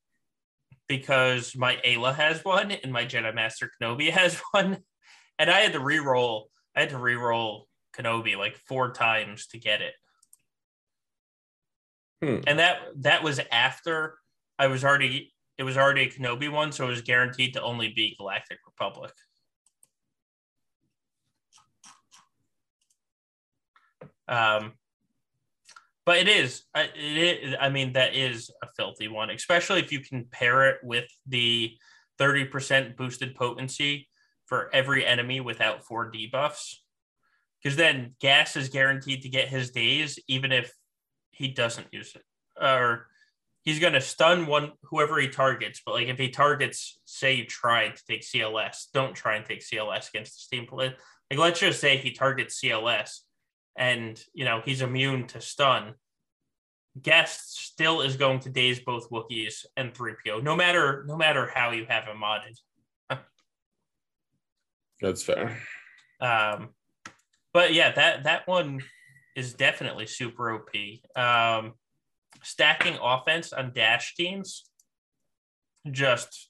A: because my Aayla has one and my Jedi Master Kenobi has one, and I had to re-roll. I had to re-roll Kenobi like four times to get it.
B: Hmm.
A: And that that was after I was already it was already a Kenobi one, so it was guaranteed to only be Galactic Republic. Um, but it is, it is, I mean, that is a filthy one, especially if you can pair it with the 30% boosted potency for every enemy without four debuffs. Because then Gas is guaranteed to get his days, even if he doesn't use it. Or he's going to stun one whoever he targets. But like if he targets, say you tried to take CLS, don't try and take CLS against the Steam play. Like let's just say he targets CLS and you know he's immune to stun. GAS still is going to daze both Wookiees and 3PO, no matter no matter how you have him modded.
B: That's fair.
A: Um, but yeah, that that one is definitely super OP. Um, stacking offense on dash teams, just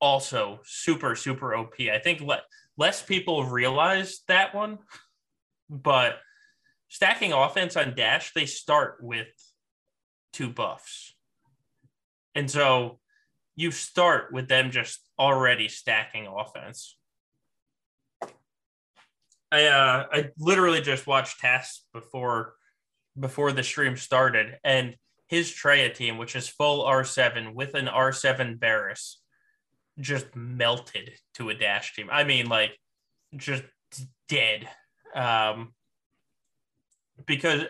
A: also super super OP. I think le- less people realize that one, but stacking offense on dash, they start with two buffs, and so you start with them just already stacking offense. I uh, I literally just watched TAS before before the stream started, and his Traya team, which is full R7 with an R7 Barriss, just melted to a dash team. I mean, like just dead. Um, because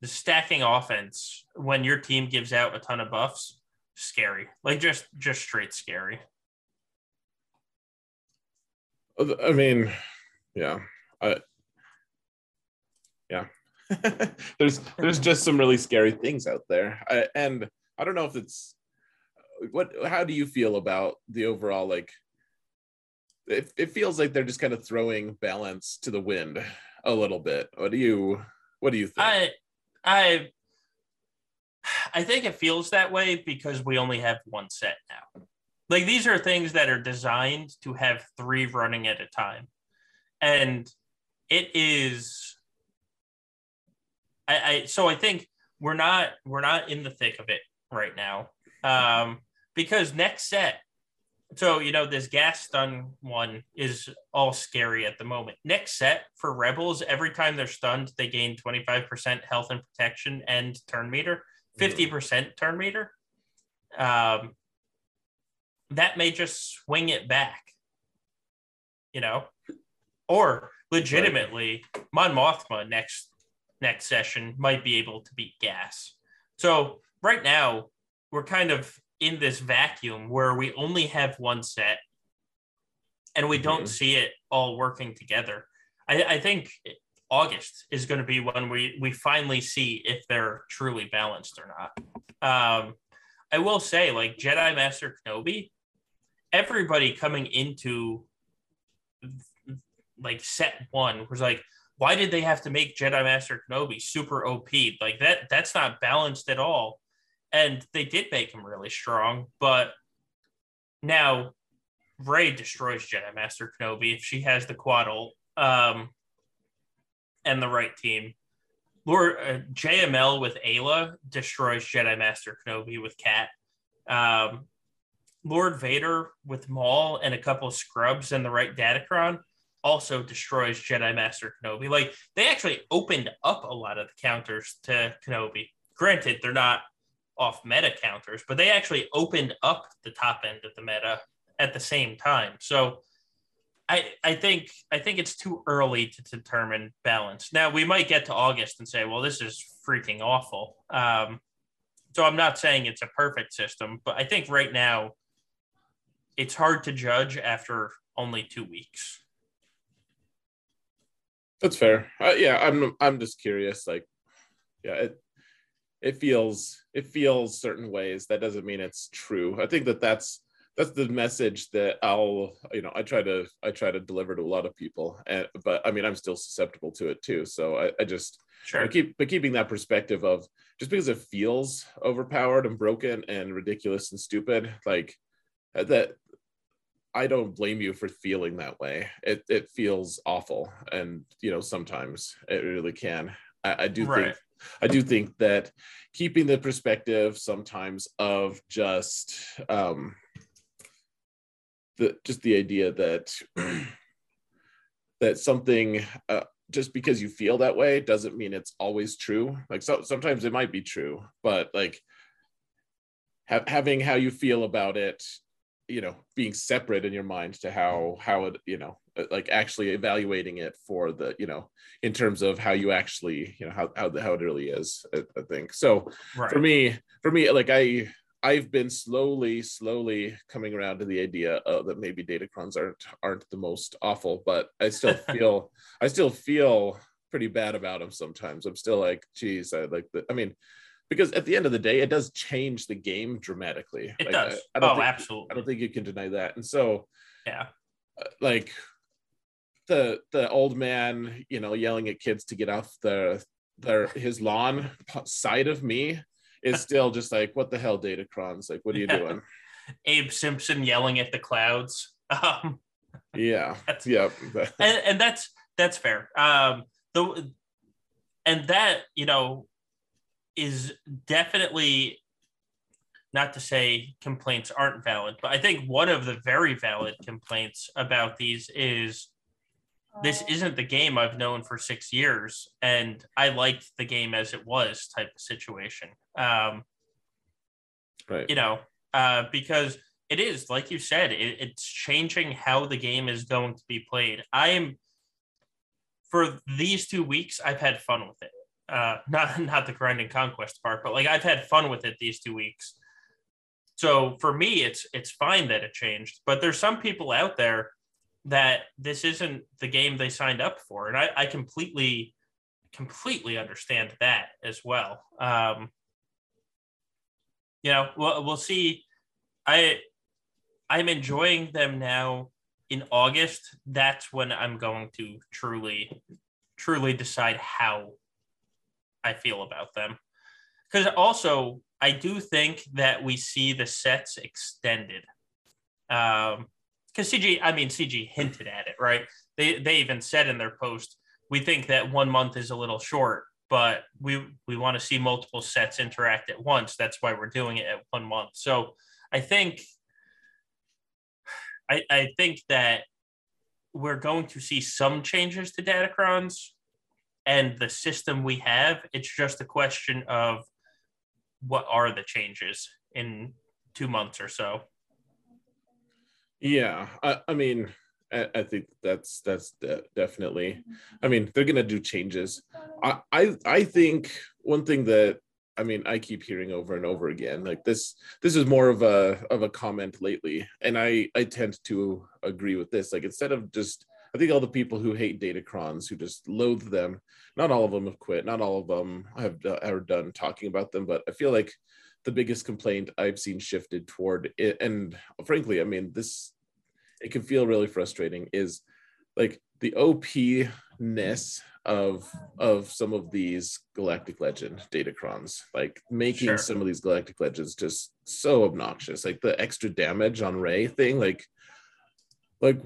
A: the stacking offense when your team gives out a ton of buffs, scary. Like just just straight scary.
B: I mean, yeah. I, yeah. there's there's just some really scary things out there. I, and I don't know if it's what how do you feel about the overall like it, it feels like they're just kind of throwing balance to the wind a little bit. What do you what do you think?
A: I I I think it feels that way because we only have one set now. Like these are things that are designed to have three running at a time. And it is I, I so I think we're not we're not in the thick of it right now. Um because next set so you know this gas stun one is all scary at the moment. Next set for rebels every time they're stunned they gain 25% health and protection and turn meter 50% turn meter. Um, that may just swing it back you know? Or legitimately mon mothma next next session might be able to beat gas so right now we're kind of in this vacuum where we only have one set and we don't mm-hmm. see it all working together. I, I think August is going to be when we we finally see if they're truly balanced or not. Um, I will say, like Jedi Master Kenobi, everybody coming into like set one was like, why did they have to make Jedi Master Kenobi super OP? Like that that's not balanced at all and they did make him really strong. But now Rey destroys Jedi Master Kenobi if she has the quad ult um, and the right team. Lord uh, JML with Aayla destroys Jedi Master Kenobi with Cat. Um, Lord Vader with Maul and a couple of scrubs and the right Datacron also destroys Jedi Master Kenobi. Like they actually opened up a lot of the counters to Kenobi. Granted, they're not off meta counters, but they actually opened up the top end of the meta at the same time. So I I think I think it's too early to determine balance. Now we might get to August and say, well, this is freaking awful. Um, so I'm not saying it's a perfect system, but I think right now it's hard to judge after only two weeks.
B: That's fair. Uh, yeah, I'm I'm just curious. Like, yeah, it, it feels it feels certain ways that doesn't mean it's true i think that that's that's the message that I'll you know I try to I try to deliver to a lot of people and but I mean I'm still susceptible to it too so I, I just sure. I keep but keeping that perspective of just because it feels overpowered and broken and ridiculous and stupid like that I don't blame you for feeling that way it it feels awful and you know sometimes it really can I, I do right. think I do think that keeping the perspective sometimes of just um, the just the idea that that something uh, just because you feel that way doesn't mean it's always true. Like so, sometimes it might be true, but like ha- having how you feel about it, you know, being separate in your mind to how how it you know uh, like actually evaluating it for the you know in terms of how you actually you know how how, how it really is I, I think. So right. for me for me like I I've been slowly slowly coming around to the idea uh, that maybe data datacrons aren't aren't the most awful but I still feel I still feel pretty bad about them sometimes. I'm still like geez I like the I mean because at the end of the day it does change the game dramatically
A: it
B: like,
A: does
B: I, I don't
A: oh
B: think,
A: absolutely
B: I don't think you can deny that and so
A: yeah
B: uh, like the the old man, you know, yelling at kids to get off the their his lawn side of me is still just like, what the hell, Datacrons? Like, what are you yeah. doing?
A: Abe Simpson yelling at the clouds. Um,
B: yeah, yeah,
A: and, and that's that's fair. Um, the and that you know is definitely not to say complaints aren't valid, but I think one of the very valid complaints about these is this isn't the game I've known for six years, and I liked the game as it was type of situation. Um,
B: right.
A: You know, uh, because it is like you said, it, it's changing how the game is going to be played. I am for these two weeks, I've had fun with it. Uh, not not the grinding conquest part, but like I've had fun with it these two weeks. So for me, it's it's fine that it changed. But there's some people out there that this isn't the game they signed up for. And I, I completely, completely understand that as well. Um, you know, we'll, we'll see. I, I'm enjoying them now in August. That's when I'm going to truly, truly decide how I feel about them. Because also, I do think that we see the sets extended. Um, because CG, I mean, CG hinted at it, right? They they even said in their post, we think that one month is a little short, but we we want to see multiple sets interact at once. That's why we're doing it at one month. So I think I, I think that we're going to see some changes to Datacrons and the system we have. It's just a question of what are the changes in two months or so.
B: Yeah, I, I mean, I, I, think that's that's de- definitely. I mean, they're gonna do changes. I, I I think one thing that I mean I keep hearing over and over again, like this this is more of a of a comment lately, and I I tend to agree with this. Like instead of just I think all the people who hate datacrons, who just loathe them, not all of them have quit. Not all of them have ever done talking about them, but I feel like the biggest complaint I've seen shifted toward it, and frankly, I mean, this it can feel really frustrating is like the OP-ness of of some of these Galactic Legend datacrons, like making sure. some of these Galactic Legends just so obnoxious. Like the extra damage on Rey thing, like like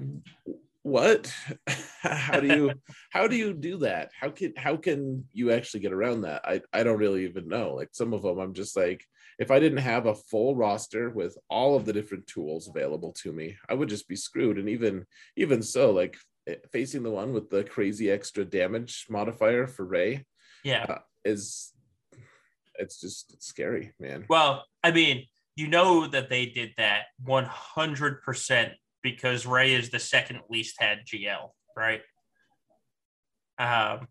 B: what? How do you how do you do that? How can how can you actually get around that? I i don't really even know. Like some of them i'm just like if i didn't have a full roster with all of the different tools available to me i would just be screwed. And even even so like eh, facing the one with the crazy extra damage modifier for Rey
A: yeah. uh,
B: is it's just it's scary man.
A: Well i mean you know that they did that 100% because Rey is the second least had GL, right? Um,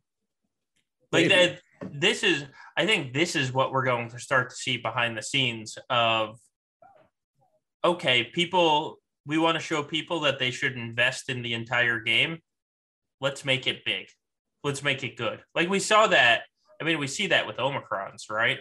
A: like that. This is, I think, this is what we're going to start to see behind the scenes of. Okay, people, we want to show people that they should invest in the entire game. Let's make it big. Let's make it good. Like we saw that. I mean, we see that with Omicrons, right?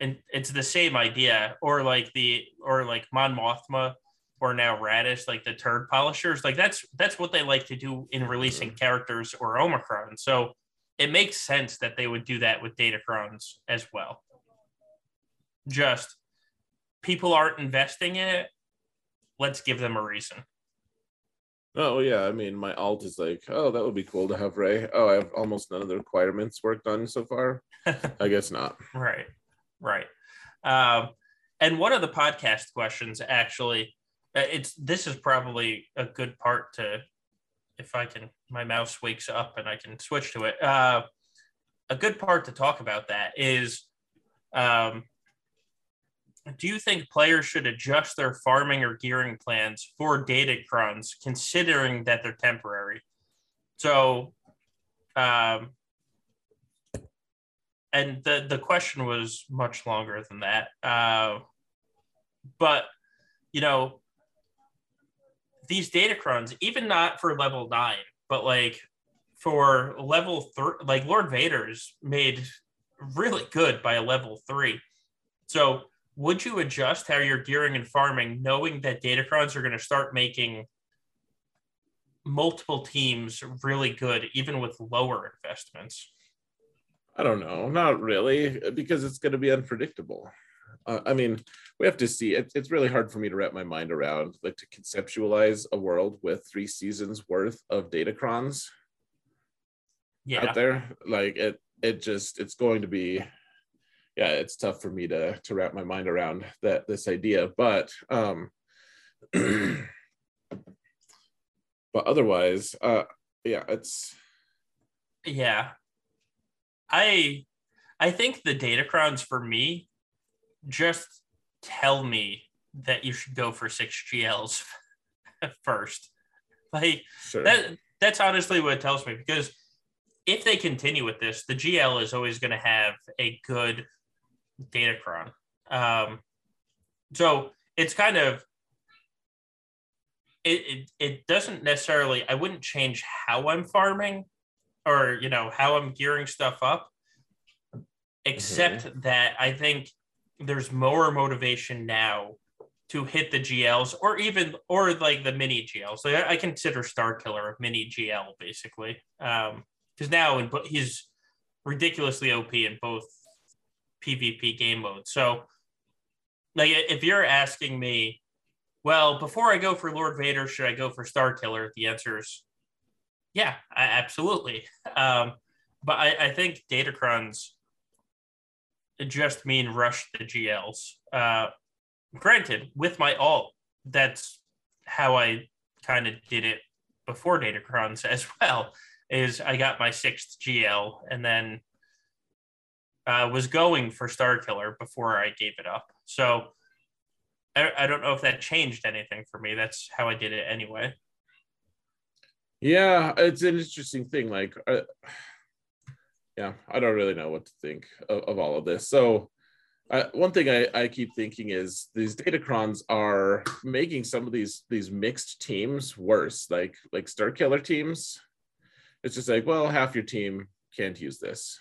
A: And it's the same idea, or like the, or like Mon Mothma or now Radish, like the turd polishers, like that's that's what they like to do in releasing mm-hmm. characters or Omicron. So it makes sense that they would do that with Datacrons as well. Just people aren't investing in it. Let's give them a reason.
B: Oh yeah, I mean my alt is like, oh that would be cool to have Rey. Oh, I have almost none of the requirements worked on so far. I guess not.
A: Right, right. Um, and one of the podcast questions actually, it's this is probably a good part to, if I can, my mouse wakes up and I can switch to it. Uh, a good part to talk about that is, um, do you think players should adjust their farming or gearing plans for datacrons, considering that they're temporary? So, um, and the the question was much longer than that. Uh, but you know, these datacrons, even not for level nine, but like for level three, like Lord Vader's made really good by a level three. So would you adjust how you're gearing and farming, knowing that datacrons are going to start making multiple teams really good, even with lower investments?
B: I don't know, not really, because it's going to be unpredictable. Uh, I mean, we have to see. It, it's really hard for me to wrap my mind around, like to conceptualize a world with three seasons worth of datacrons yeah. out there. Like it, it just, it's going to be, yeah, it's tough for me to to wrap my mind around that this idea. But, um, but otherwise, uh, yeah, it's,
A: yeah, I, I think the datacrons for me just tell me that you should go for six GLs first. Like sure. that that's honestly what it tells me because if they continue with this, the GL is always going to have a good datacron. Um, so it's kind of it, it it doesn't necessarily I wouldn't change how I'm farming or you know how I'm gearing stuff up except mm-hmm. that I think there's more motivation now to hit the GLs or even or like the mini GLs. Like I, consider Starkiller a mini GL basically, because um, now in, he's ridiculously OP in both PvP game modes. So, like if you're asking me, well, before I go for Lord Vader, should I go for Starkiller? The answer is, yeah, I, absolutely. Um, but I, I think Datacrons just mean rush the GLs. Uh, granted, with my alt, that's how I kind of did it before Datacrons as well. Is I got my sixth GL and then uh, was going for Starkiller before I gave it up. So I, I don't know if that changed anything for me. That's how I did it anyway.
B: Yeah, it's an interesting thing. Like, uh, yeah, I don't really know what to think of, of all of this. So, uh, one thing I, I keep thinking is these datacrons are making some of these these mixed teams worse, like like Starkiller teams. It's just like, well, half your team can't use this.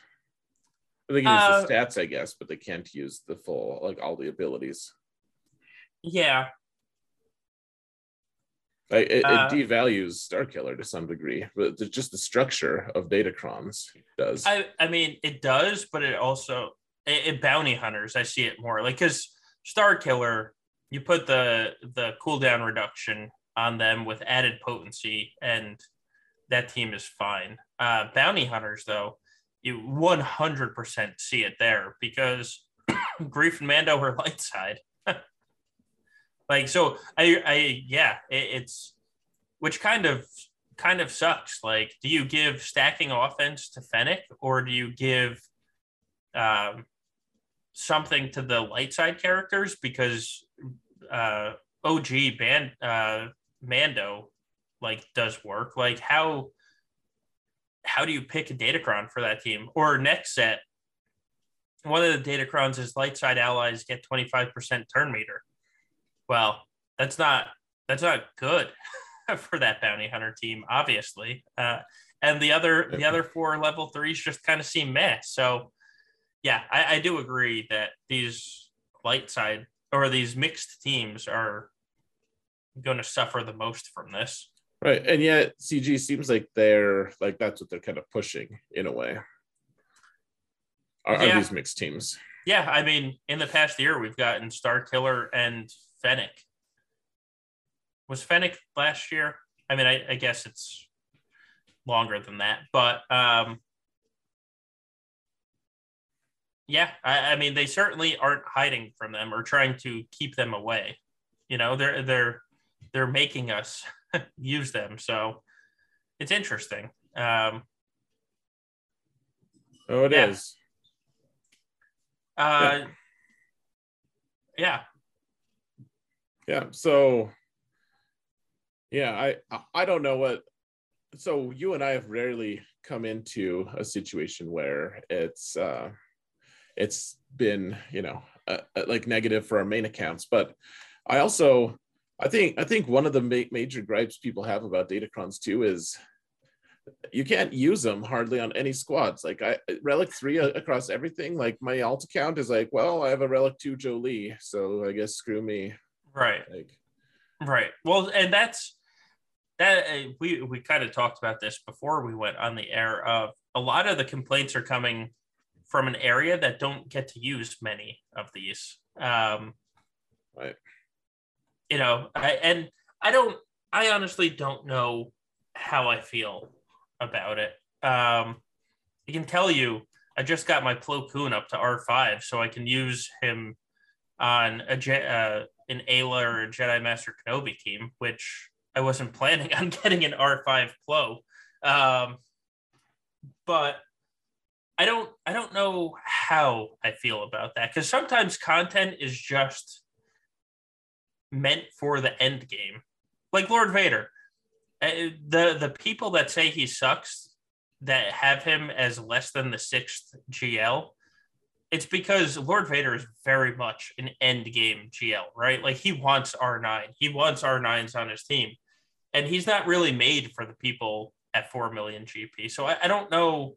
B: They can use uh, the stats, I guess, but they can't use the full like all the abilities.
A: Yeah,
B: like it, uh, it, devalues Starkiller to some degree, but just the structure of Datacrons does.
A: I, I mean, it does, but it also it, it bounty hunters. I see it more like because Starkiller, you put the the cooldown reduction on them with added potency, and that team is fine. Uh, bounty hunters, though, you 100% see it there because Greef and Mando are light side. Like so, I I yeah, it, it's which kind of kind of sucks. Like, do you give stacking offense to Fennec or do you give um, something to the light side characters? Because uh, OG band uh, Mando like does work. Like how how do you pick a datacron for that team? Or next set, one of the datacrons is light side allies get 25% turn meter. Well, that's not that's not good for that bounty hunter team, obviously. Uh, and the other the other four level threes just kind of seem meh. So yeah, I, I do agree that these light side or these mixed teams are going to suffer the most from this.
B: Right. And yet CG seems like they're like that's what they're kind of pushing in a way. Are, yeah. are these mixed teams?
A: Yeah, I mean, in the past year we've gotten Starkiller and Fennec. Was Fennec last year? I mean, I, I guess it's longer than that, but um yeah, I, I mean they certainly aren't hiding from them or trying to keep them away. You know, they're they're they're making us use them. So it's interesting. Um,
B: oh, it yeah. is.
A: Uh, yeah.
B: yeah. Yeah, so, yeah, I I don't know what. So you and I have rarely come into a situation where it's uh, it's been you know uh, like negative for our main accounts, but I also I think I think one of the ma- major gripes people have about Datacrons too is you can't use them hardly on any squads. Like I relic three across everything. Like my alt account is like, well, I have a relic two Jolee so I guess screw me.
A: Right. Like, right. Well, and that's that uh, we we kind of talked about this before we went on the air. Of a lot of the complaints are coming from an area that don't get to use many of these. Um,
B: right
A: you know, I, and I don't, I honestly don't know how I feel about it. Um, I can tell you, I just got my Plo Koon up to R5, so I can use him on a uh, an Aayla or a Jedi Master Kenobi team, which I wasn't planning on getting an R5 Plo. Um, but I don't I don't know how I feel about that because sometimes content is just meant for the end game. Like Lord Vader. Uh, the the people that say he sucks that have him as less than the sixth GL, it's because Lord Vader is very much an end game GL, right? Like he wants R9. He wants R9s on his team. And he's not really made for the people at 4 million GP. So I, I don't know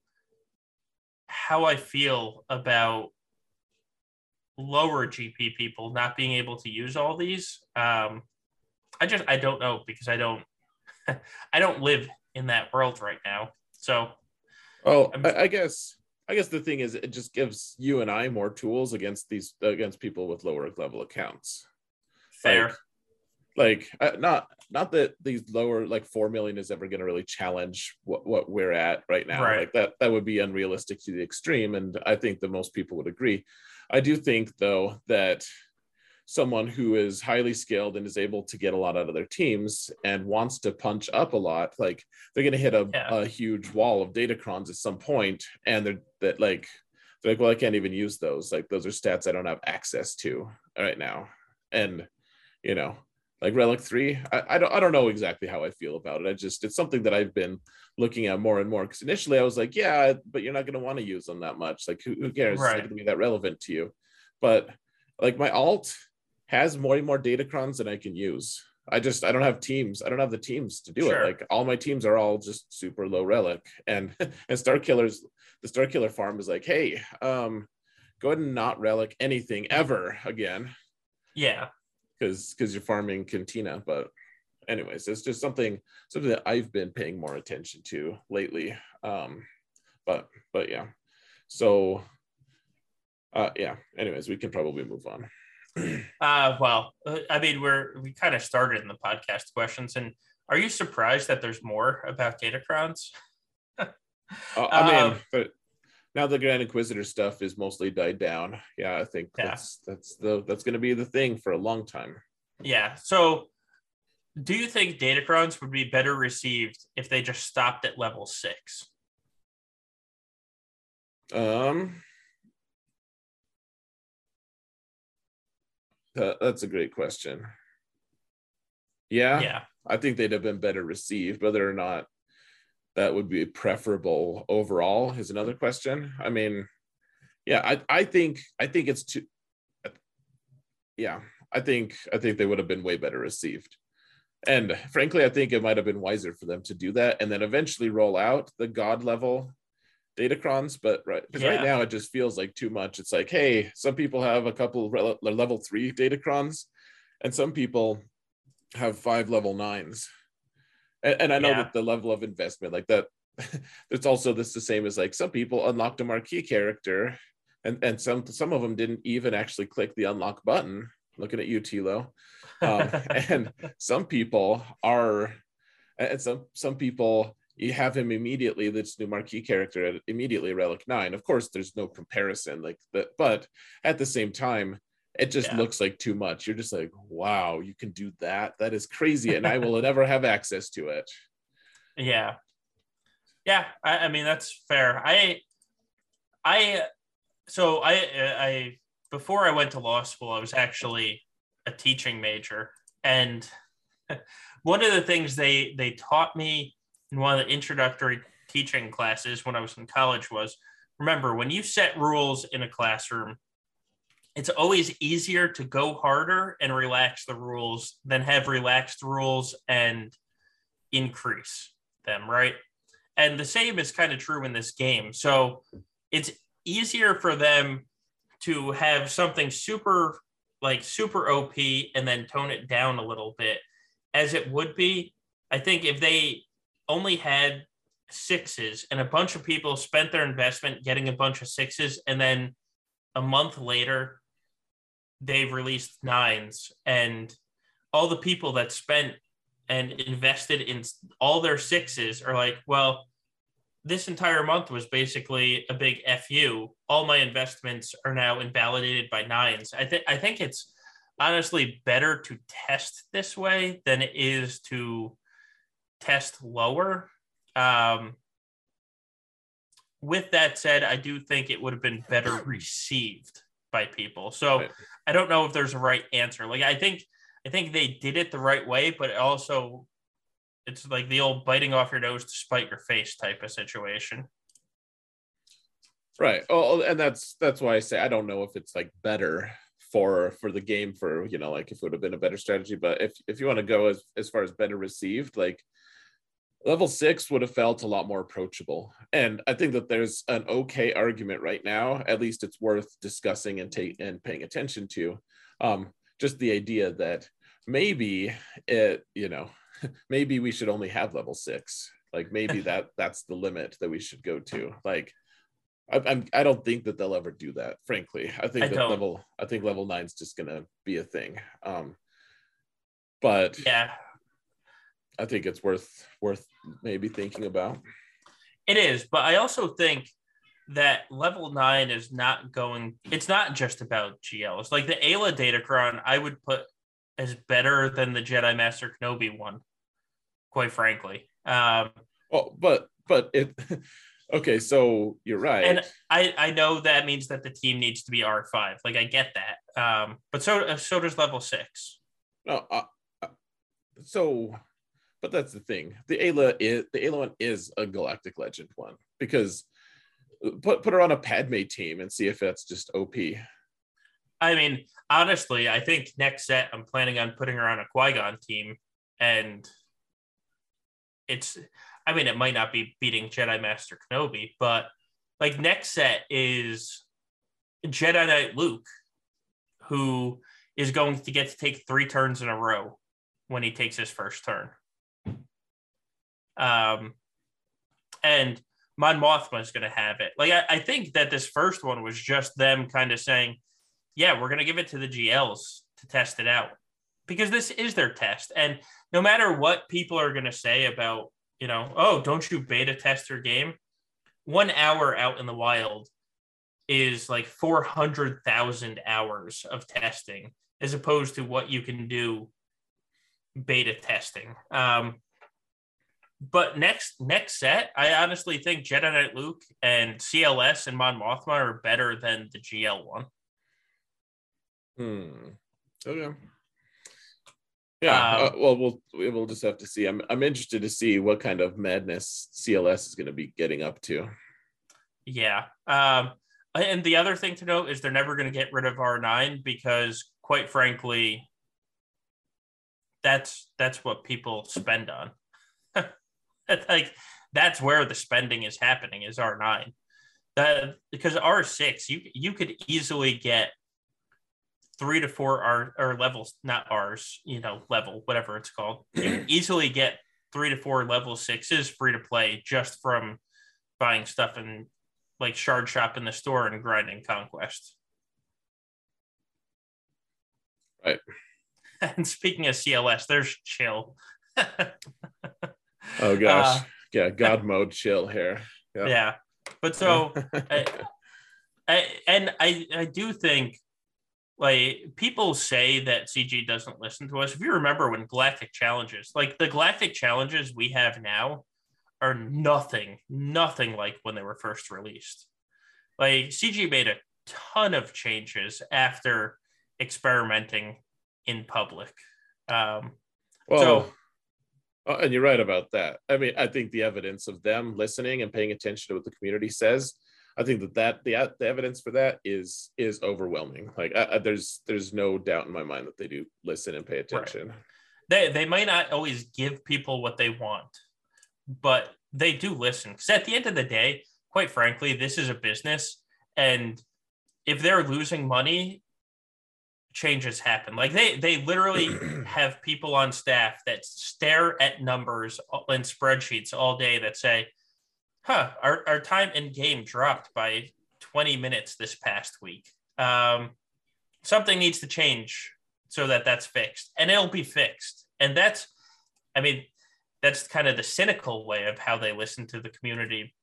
A: how I feel about lower GP people not being able to use all these. Um, I just I don't know because I don't I don't live in that world right now. So,
B: oh, I, I guess I guess the thing is it just gives you and I more tools against these against people with lower level accounts.
A: Fair.
B: Like, like uh, not not that these lower like four million is ever going to really challenge what, what we're at right now. Right. Like that that would be unrealistic to the extreme, and I think that most people would agree. I do think though that someone who is highly skilled and is able to get a lot out of their teams and wants to punch up a lot, like they're going to hit a, yeah. a huge wall of datacrons at some point, and they're that like they're like, well, I can't even use those. Like those are stats I don't have access to right now, and you know, like relic three, I, I don't I don't know exactly how I feel about it. I just it's something that I've been looking at more and more because initially I was like, yeah, but you're not going to want to use them that much. Like, who, who cares? Right. It's not going to be that relevant to you. But like my alt has more and more datacrons than I can use. I just I don't have teams. I don't have the teams to do sure. it. Like all my teams are all just super low relic. And and Starkillers, the Starkiller farm is like, hey, um, go ahead and not relic anything ever again.
A: Yeah.
B: Because because you're farming Cantina, but anyways, it's just something something that I've been paying more attention to lately. Um, but but yeah, so uh, yeah. Anyways, we can probably move on.
A: Uh, well, uh, I mean, we're we kind of started in the podcast questions, and are you surprised that there's more about Datacrons?
B: uh, I mean, um, but now the Grand Inquisitor stuff is mostly died down. Yeah, I think yeah. that's that's the that's going to be the thing for a long time.
A: Yeah. So do you think Datacrons would be better received if they just stopped at level six?
B: Um, that's a great question. Yeah,
A: yeah,
B: I think they'd have been better received. Whether or not that would be preferable overall is another question. I mean, yeah, I I think I think it's too. Yeah, I think I think they would have been way better received. And frankly, I think it might have been wiser for them to do that and then eventually roll out the god level datacrons. But right, because yeah. right now it just feels like too much. It's like, hey, some people have a couple level three datacrons, and some people have five level nines. And, and I know yeah. that the level of investment, like that, it's also this the same as like some people unlocked a marquee character and and some some of them didn't even actually click the unlock button looking at you tilo um, and some people are and some some people you have him immediately this new marquee character at immediately relic 9 of course there's no comparison like that but at the same time it just yeah. looks like too much. You're just like wow you can do that? That is crazy and i will never have access to it.
A: Yeah. Yeah I, I mean that's fair. I i so i i before i went to law school i was actually a teaching major. And one of the things they they taught me in one of the introductory teaching classes when i was in college was remember when you set rules in a classroom it's always easier to go harder and relax the rules than have relaxed rules and increase them, right? And the same is kind of true in this game. So it's easier for them to have something super, like super OP and then tone it down a little bit as it would be. I think if they only had sixes and a bunch of people spent their investment getting a bunch of sixes and then a month later they've released nines and all the people that spent and invested in all their sixes are like, well, this entire month was basically a big fu. All my investments are now invalidated by nines. I think I think it's honestly better to test this way than it is to test lower. Um, with that said, I do think it would have been better received by people. So right. I don't know if there's a right answer. Like I think I think they did it the right way, but also it's like the old biting off your nose to spite your face type of situation.
B: Right. Oh, and that's that's why I say I don't know if it's like better for for the game for you know like if it would have been a better strategy, but if if you want to go as as far as better received, like level six would have felt a lot more approachable. And I think that there's an okay argument right now. At least it's worth discussing and take and paying attention to. Um, just the idea that maybe it, you know, maybe we should only have level six. Like maybe that that's the limit that we should go to. Like I, I'm I don't think that they'll ever do that. Frankly, I think I that don't. level I think level nine's just gonna be a thing. Um, but
A: yeah,
B: I think it's worth worth maybe thinking about.
A: It is, but I also think that level nine is not going. It's not just about GLs. Like the Aayla Datacron, I would put as better than the Jedi Master Kenobi one. Quite frankly. Um,
B: well, but but it. Okay, so you're right.
A: And I, I know that means that the team needs to be R5. Like I get that. Um, but so so does level six.
B: No, uh, uh so but that's the thing. The Aayla is the Aayla one is a galactic legend one because uh, put put her on a Padme team and see if that's just OP.
A: I mean, honestly, I think next set I'm planning on putting her on a Qui Gon team, and it's. I mean, it might not be beating Jedi Master Kenobi, but like next set is Jedi Knight Luke, who is going to get to take three turns in a row when he takes his first turn. Um, and Mon Mothma is going to have it. Like, I, I, think that this first one was just them kind of saying, yeah, we're going to give it to the GLs to test it out because this is their test. And no matter what people are going to say about, you know, oh, don't you beta test your game? One hour out in the wild is like 400,000 hours of testing as opposed to what you can do beta testing. Um, but next next set, I honestly think Jedi Knight Luke and CLS and Mon Mothma are better than the GL one.
B: Hmm. Okay. Yeah. Um, uh, well, we'll we'll just have to see. I'm I'm interested to see what kind of madness CLS is going to be getting up to.
A: Yeah. Um. And the other thing to note is they're never going to get rid of R9 because, quite frankly, that's that's what people spend on. like that's where the spending is happening is R9. That because R6 you you could easily get three to four R or levels, not R's, you know, level, whatever it's called. You easily get three to four level sixes free to play just from buying stuff in like shard shop in the store and grinding conquest.
B: Right.
A: And speaking of CLS, there's chill.
B: oh gosh. Uh, yeah, God mode chill here.
A: Yep. Yeah. But so I, I, and I I do think like people say that CG doesn't listen to us. If you remember when Galactic Challenges, like the Galactic Challenges we have now are nothing, nothing like when they were first released. Like CG made a ton of changes after experimenting in public. Um,
B: well, so, oh, and you're right about that. I mean, I think the evidence of them listening and paying attention to what the community says, I think that that the, the evidence for that is is overwhelming. Like, I, I, there's there's no doubt in my mind that they do listen and pay attention. Right.
A: They they might not always give people what they want, but they do listen. Because at the end of the day, quite frankly, this is a business, and if they're losing money changes happen. Like they they literally have people on staff that stare at numbers and spreadsheets all day that say, "Huh, our our time in game dropped by 20 minutes this past week. Um, something needs to change so that that's fixed, and it'll be fixed." And that's, I mean, that's kind of the cynical way of how they listen to the community.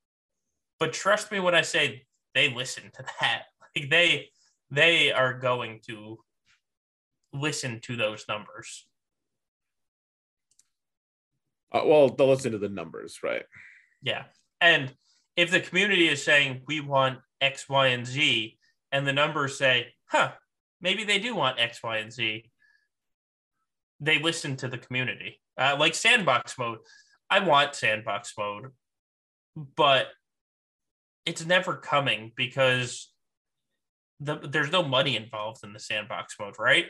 A: But trust me when I say they listen to that. Like they they are going to listen to those numbers.
B: Uh, well, they'll listen to the numbers, right?
A: Yeah. And if the community is saying we want X, Y, and Z, and the numbers say, huh, maybe they do want X, Y, and Z, they listen to the community. Uh, like sandbox mode, I want sandbox mode, but it's never coming because the, there's no money involved in the sandbox mode, right?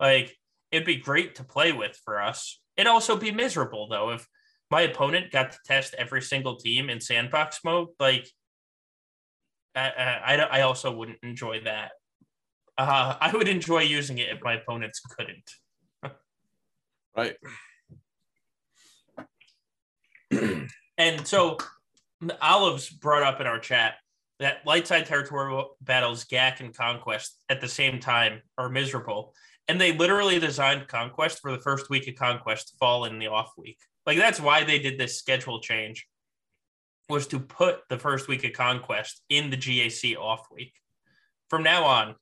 A: Like it'd be great to play with for us. It'd also be miserable though if my opponent got to test every single team in sandbox mode. Like I, I, I also wouldn't enjoy that. Uh, I would enjoy using it if my opponents couldn't.
B: right.
A: and so Olives brought up in our chat that light side territorial battles, GAC and Conquest at the same time are miserable and they literally designed Conquest for the first week of Conquest to fall in the off week. Like that's why they did this schedule change was to put the first week of Conquest in the GAC off week. From now on,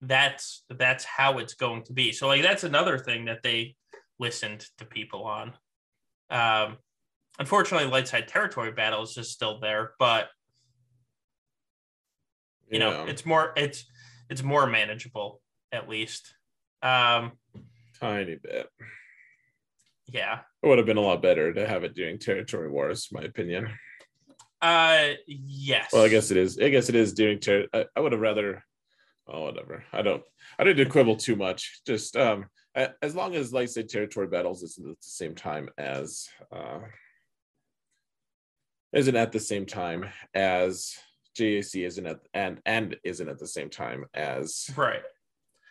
A: that's that's how it's going to be. So like that's another thing that they listened to people on. Um, unfortunately, Lightside Territory Battles is still there, but you yeah. know it's more it's it's more manageable at least. Um,
B: Tiny bit.
A: Yeah.
B: It would have been a lot better to have it during territory wars, my opinion.
A: Uh, yes.
B: Well, I guess it is. I guess it is during ter- I, I would have rather. Oh, whatever. I don't. I didn't quibble too much. Just um, as long as, like, say, territory battles isn't at the same time as uh, isn't at the same time as GAC isn't at and and isn't at the same time as
A: right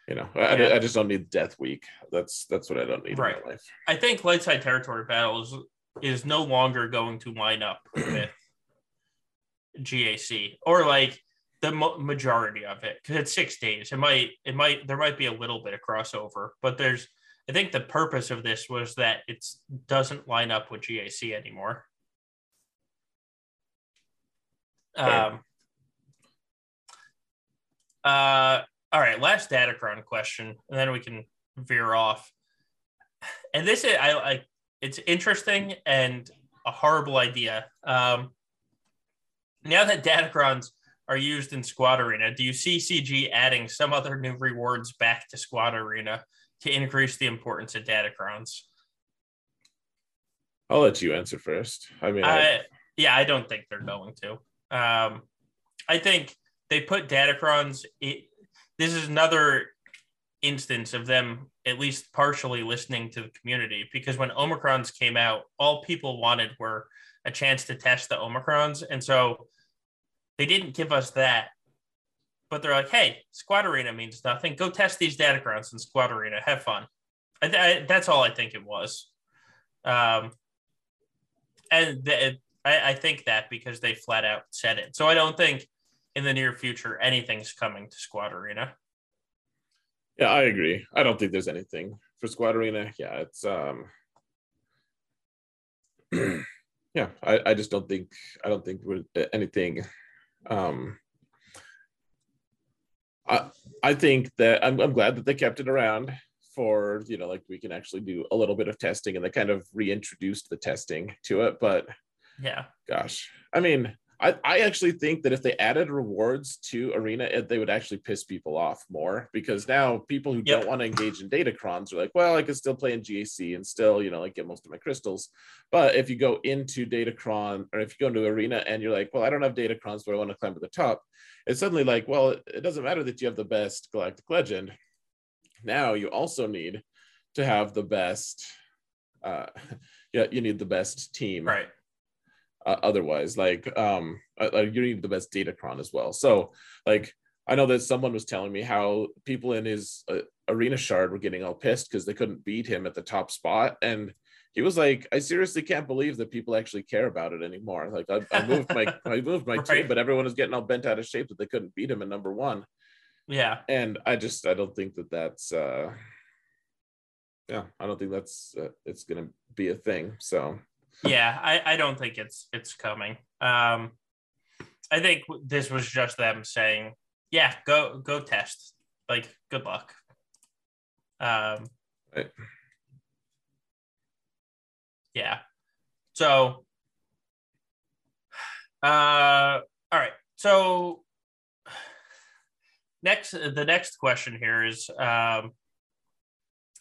B: you know, I, yeah. I, just don't need Death Week. That's that's what I don't need right. in my life.
A: I think Lightside Territory Battles is no longer going to line up with GAC or like the majority of it because it's six days. It might it might there might be a little bit of crossover, but there's I think the purpose of this was that it doesn't line up with GAC anymore. Um, uh, all right, last Datacron question, and then we can veer off. And this is I like it's interesting and a horrible idea. Um, now that Datacrons are used in Squad Arena, do you see CG adding some other new rewards back to Squad Arena to increase the importance of Datacrons?
B: I'll let you answer first. I mean,
A: I, yeah, I don't think they're going to. Um, I think they put Datacrons. It, this is another instance of them at least partially listening to the community because when omicrons came out all people wanted were a chance to test the omicrons and so they didn't give us that but they're like, hey, Squad Arena means nothing. Go test these Datacrons in Squad Arena. Have fun. I, I, that's all I think it was. Um, and th- I, I think that because they flat out said it. So I don't think in the near future anything's coming to Squad Arena.
B: Yeah, I agree. I don't think there's anything for Squad Arena. Yeah, it's um yeah, I, I just don't think I don't think with anything um I I think that I'm I'm glad that they kept it around for you know like we can actually do a little bit of testing and they kind of reintroduced the testing to it but
A: yeah
B: gosh i mean I, I actually think that if they added rewards to arena they would actually piss people off more because now people who yep. don't want to engage in datacrons are like well i can still play in gac and still you know like get most of my crystals. But if you go into datacron or if you go into arena and you're like well i don't have datacrons but i want to climb to the top it's suddenly like well it, it doesn't matter that you have the best galactic legend. Now you also need to have the best uh yeah you need the best team.
A: Right
B: uh, otherwise like um uh, you need the best datacron as well so like i know that someone was telling me how people in his uh, arena shard were getting all pissed because they couldn't beat him at the top spot and he was like i seriously can't believe that people actually care about it anymore like i, I moved my i moved my right. team but everyone was getting all bent out of shape that they couldn't beat him in number one
A: yeah.
B: And I just I don't think that that's uh yeah, I don't think that's uh, it's going to be a thing. So
A: yeah, I I don't think it's it's coming. Um I think this was just them saying, yeah, go go test. Like good luck. Um right. Yeah. So uh all right. So next the next question here is um,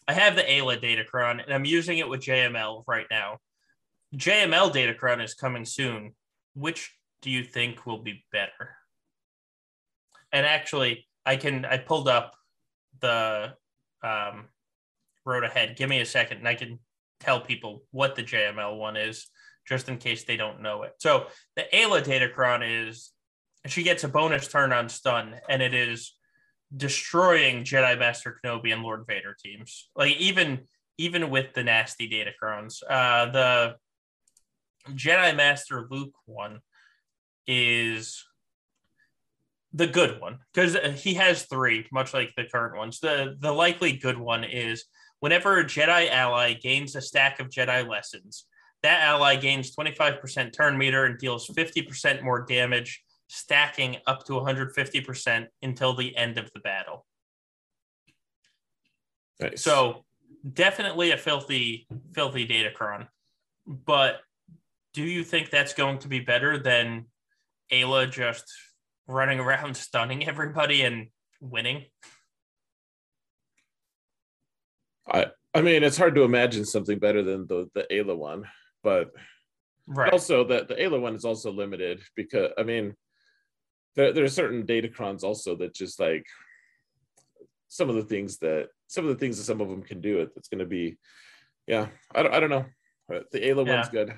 A: I have the Aayla Datacron and I'm using it with JML right now. JML Datacron is coming soon. Which do you think will be better? And actually, I can I pulled up the um, road ahead. Give me a second, and I can tell people what the JML one is, just in case they don't know it. So the Aayla Datacron is she gets a bonus turn on stun, and it is destroying Jedi Master Kenobi and Lord Vader teams. Like even even with the nasty Datacrons, uh, the Jedi Master Luke one is the good one because uh, he has three, much like the current ones. The the likely good one is whenever a Jedi ally gains a stack of Jedi lessons, that ally gains 25% turn meter and deals 50% more damage stacking up to 150% until the end of the battle. Nice. So definitely a filthy, filthy Datacron. But do you think that's going to be better than Aayla just running around stunning everybody and winning?
B: I I mean it's hard to imagine something better than the the Aayla one, but right. also that the Aayla one is also limited because I mean there, there are certain datacrons also that just like some of the things that some of the things that some of them can do it that's going to be yeah I don't, I don't know the Aayla yeah. one's good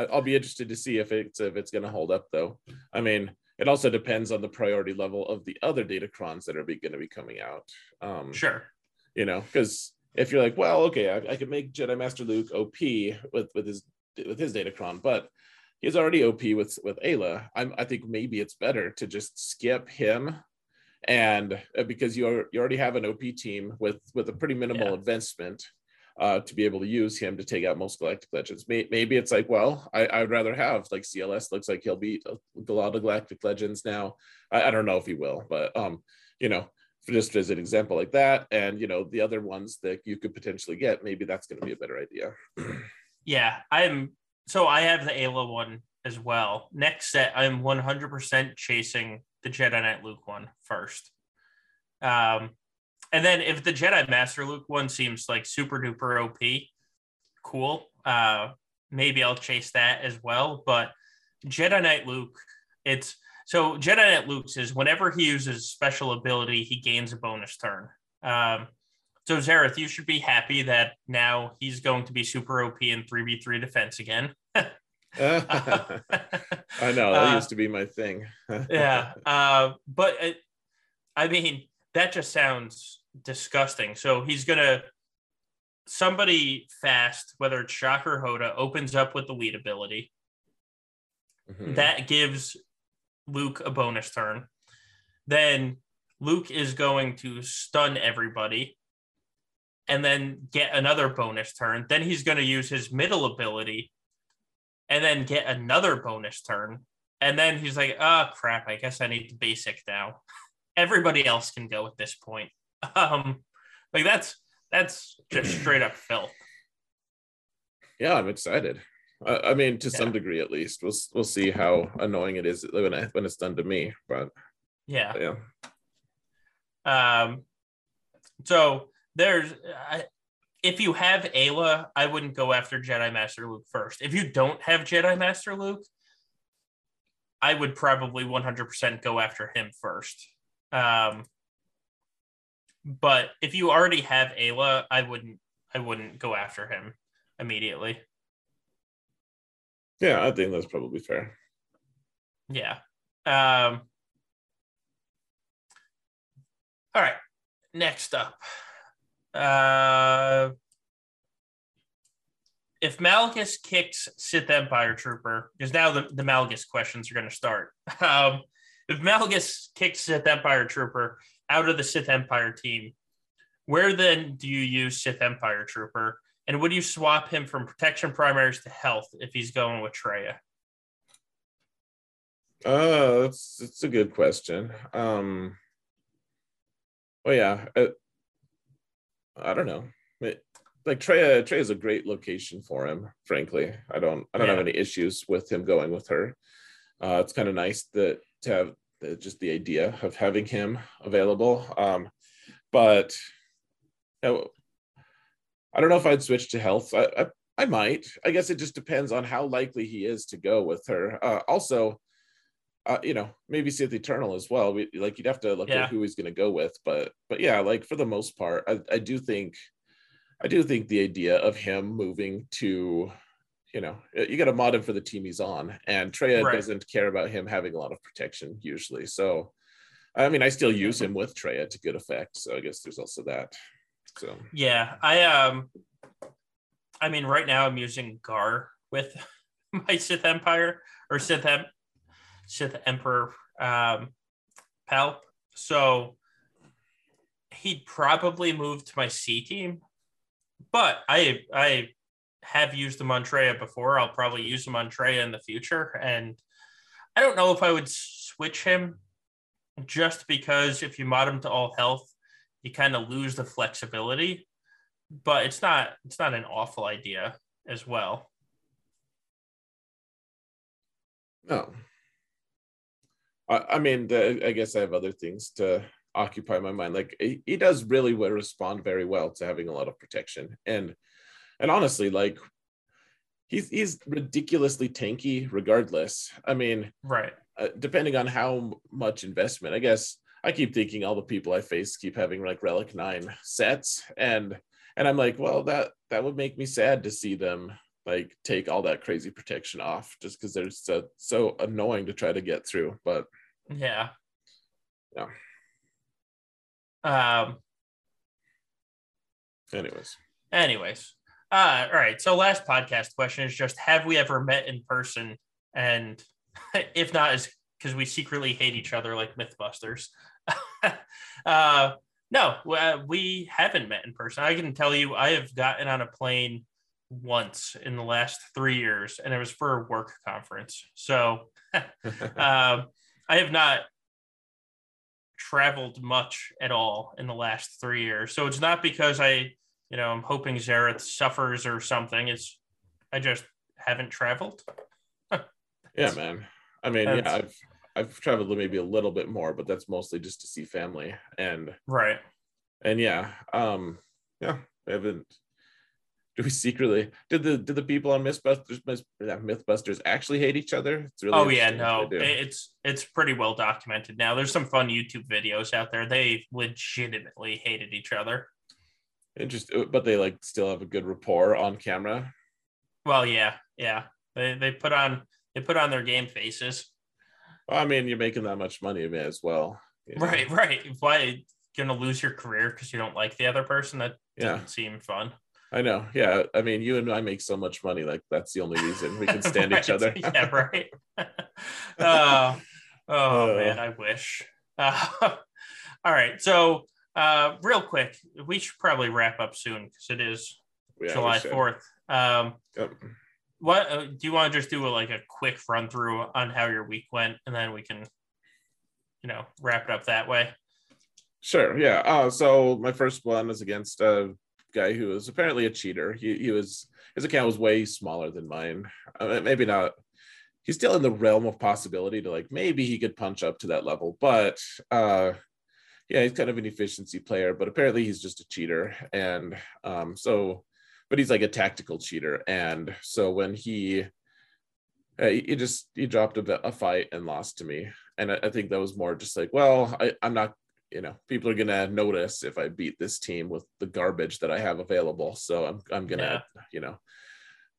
B: I, will be interested to see if it's if it's going to hold up though I mean it also depends on the priority level of the other datacrons that are going to be coming out um
A: sure
B: you know because if you're like well okay I, I could make Jedi Master Luke OP with with his with his datacron but he's already OP with with Aayla. I'm, I think maybe it's better to just skip him, and uh, because you are, you already have an OP team with with a pretty minimal yeah. advancement. Uh, to be able to use him to take out most galactic legends. Maybe it's like, well, I, I would rather have like CLS looks like he'll beat a lot of galactic legends now. I, I don't know if he will, but um, you know, just as an example like that, and you know, the other ones that you could potentially get, maybe that's going to be a better idea.
A: yeah, I'm so I have the Aayla one as well. Next set, I'm 100% chasing the Jedi Knight Luke one first. Um, and then if the Jedi Master Luke one seems like super duper OP, cool. Uh, maybe I'll chase that as well. But Jedi Knight Luke, it's so Jedi Knight Luke's is whenever he uses special ability, he gains a bonus turn. Um, so Xaereth, you should be happy that now he's going to be super OP in 3v3 defense again. I
B: know that uh, used to be my thing.
A: yeah, uh, but it, I mean, that just sounds disgusting. So he's gonna somebody fast, whether it's Shock or Hoda, opens up with the lead ability. Mm-hmm. That gives Luke a bonus turn. Then Luke is going to stun everybody and then get another bonus turn. Then he's going to use his middle ability and then get another bonus turn. And then he's like, oh crap, I guess I need the basic now. Everybody else can go at this point. Um, like that's that's just straight up filth.
B: Yeah, I'm excited. I, I mean, to yeah. some degree at least. We'll we'll see how annoying it is when I, when it's done to me. But
A: yeah,
B: yeah.
A: Um, so there's I, if you have Aayla, I wouldn't go after Jedi Master Luke first. If you don't have Jedi Master Luke, I would probably 100% go after him first. Um, but if you already have Aayla, I wouldn't I wouldn't go after him immediately.
B: Yeah, I think that's probably fair.
A: Yeah. Um, all right. Next up. Uh, if Malgus kicks Sith Empire Trooper, because now the, the Malgus questions are going to start. Um, if Malgus kicks Sith Empire Trooper out of the Sith Empire team, where then do you use Sith Empire Trooper? And would you swap him from protection primaries to health if he's going with Traya?
B: Uh, that's that's a good question. Um, oh yeah, uh, I don't know. It, like Traya, Traya is a great location for him. Frankly, I don't I don't yeah. have any issues with him going with her. Uh, it's kind of nice that to have the, just the idea of having him available. Um, but you know, I don't know if I'd switch to health. I, I, I might. I guess it just depends on how likely he is to go with her. Uh, also, uh, you know, maybe see the Eternal as well. We like you'd have to look yeah. at who he's going to go with, but but yeah, like for the most part, I, I do think, I do think the idea of him moving to, you know, you got to mod him for the team he's on, and Traya right. doesn't care about him having a lot of protection usually. So, I mean, I still use him with Traya to good effect. So I guess there's also that. So
A: yeah, I um, I mean, right now I'm using Gar with my Sith Empire or Sith Em- Sith Emperor um, Palp. So he'd probably move to my C team, but I I have used the Montreya before. I'll probably use the Montreya in the future, and I don't know if I would switch him just because if you mod him to all health, you kind of lose the flexibility. But it's not it's not an awful idea as well.
B: No, I, I mean, the, I guess I have other things to occupy my mind. Like he, he does really respond very well to having a lot of protection, and and honestly, like he's he's ridiculously tanky regardless. I mean,
A: right.
B: Uh, depending on how much investment, I guess I keep thinking all the people I face keep having like Relic Nine sets, and and I'm like, well, that that would make me sad to see them like take all that crazy protection off just because they're so so annoying to try to get through. But
A: yeah.
B: Yeah.
A: Um.
B: Anyways.
A: Anyways. Uh, all right. So last podcast question is just have we ever met in person? And if not, is because we secretly hate each other like Mythbusters. uh, no, uh, we haven't met in person. I can tell you, I have gotten on a plane once in the last three years, and it was for a work conference. So um, I have not traveled much at all in the last three years. So it's not because I, you know, I'm hoping Xaereth suffers or something. It's I just haven't traveled.
B: yeah, man. I mean, yeah, I've I've traveled maybe a little bit more, but that's mostly just to see family and
A: right.
B: And yeah, um, yeah, I haven't do we secretly did the did the people on mythbusters mythbusters actually hate each other
A: it's really oh yeah no it's it's pretty well documented now there's some fun youtube videos out there they legitimately hated each other
B: interesting uh, but they like still have a good rapport on camera
A: well yeah yeah they they put on they put on their game faces
B: well, i mean you're making that much money as well
A: know? Right, right. Why gonna lose your career because you don't like the other person? That yeah. doesn't seem fun.
B: I know. Yeah. I mean, you and I make so much money. Like that's the only reason we can stand right. each other.
A: yeah. Right. uh, oh uh, man, I wish. Uh, all right. So, uh, real quick, we should probably wrap up soon because it is yeah, July Fourth. Um, yep. What uh, do you want to just do a, like a quick run through on how your week went, and then we can, you know, wrap it up that way.
B: Sure. Yeah. Uh, so my first one was against a guy who was apparently a cheater. He he was his account was way smaller than mine. Uh, maybe not. He's still in the realm of possibility to like maybe he could punch up to that level, but uh, yeah, he's kind of an efficiency player. But apparently he's just a cheater, and um, so but he's like a tactical cheater. And so when he uh, he just he dropped a, a fight and lost to me, and I, I think that was more just like, well, I, I'm not you know people are gonna notice if I beat this team with the garbage that I have available. So I'm I'm gonna yeah. you know.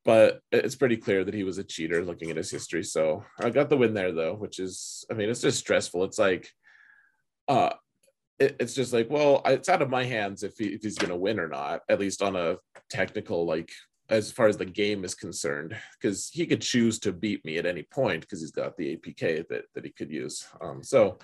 B: But it's pretty clear that he was a cheater looking at his history. So I got the win there though, which is I mean it's just stressful. It's like uh it, it's just like, well, it's out of my hands if, he, if he's going to win or not, at least on a technical, like as far as the game is concerned, because he could choose to beat me at any point because he's got the APK that, that he could use. Um, so,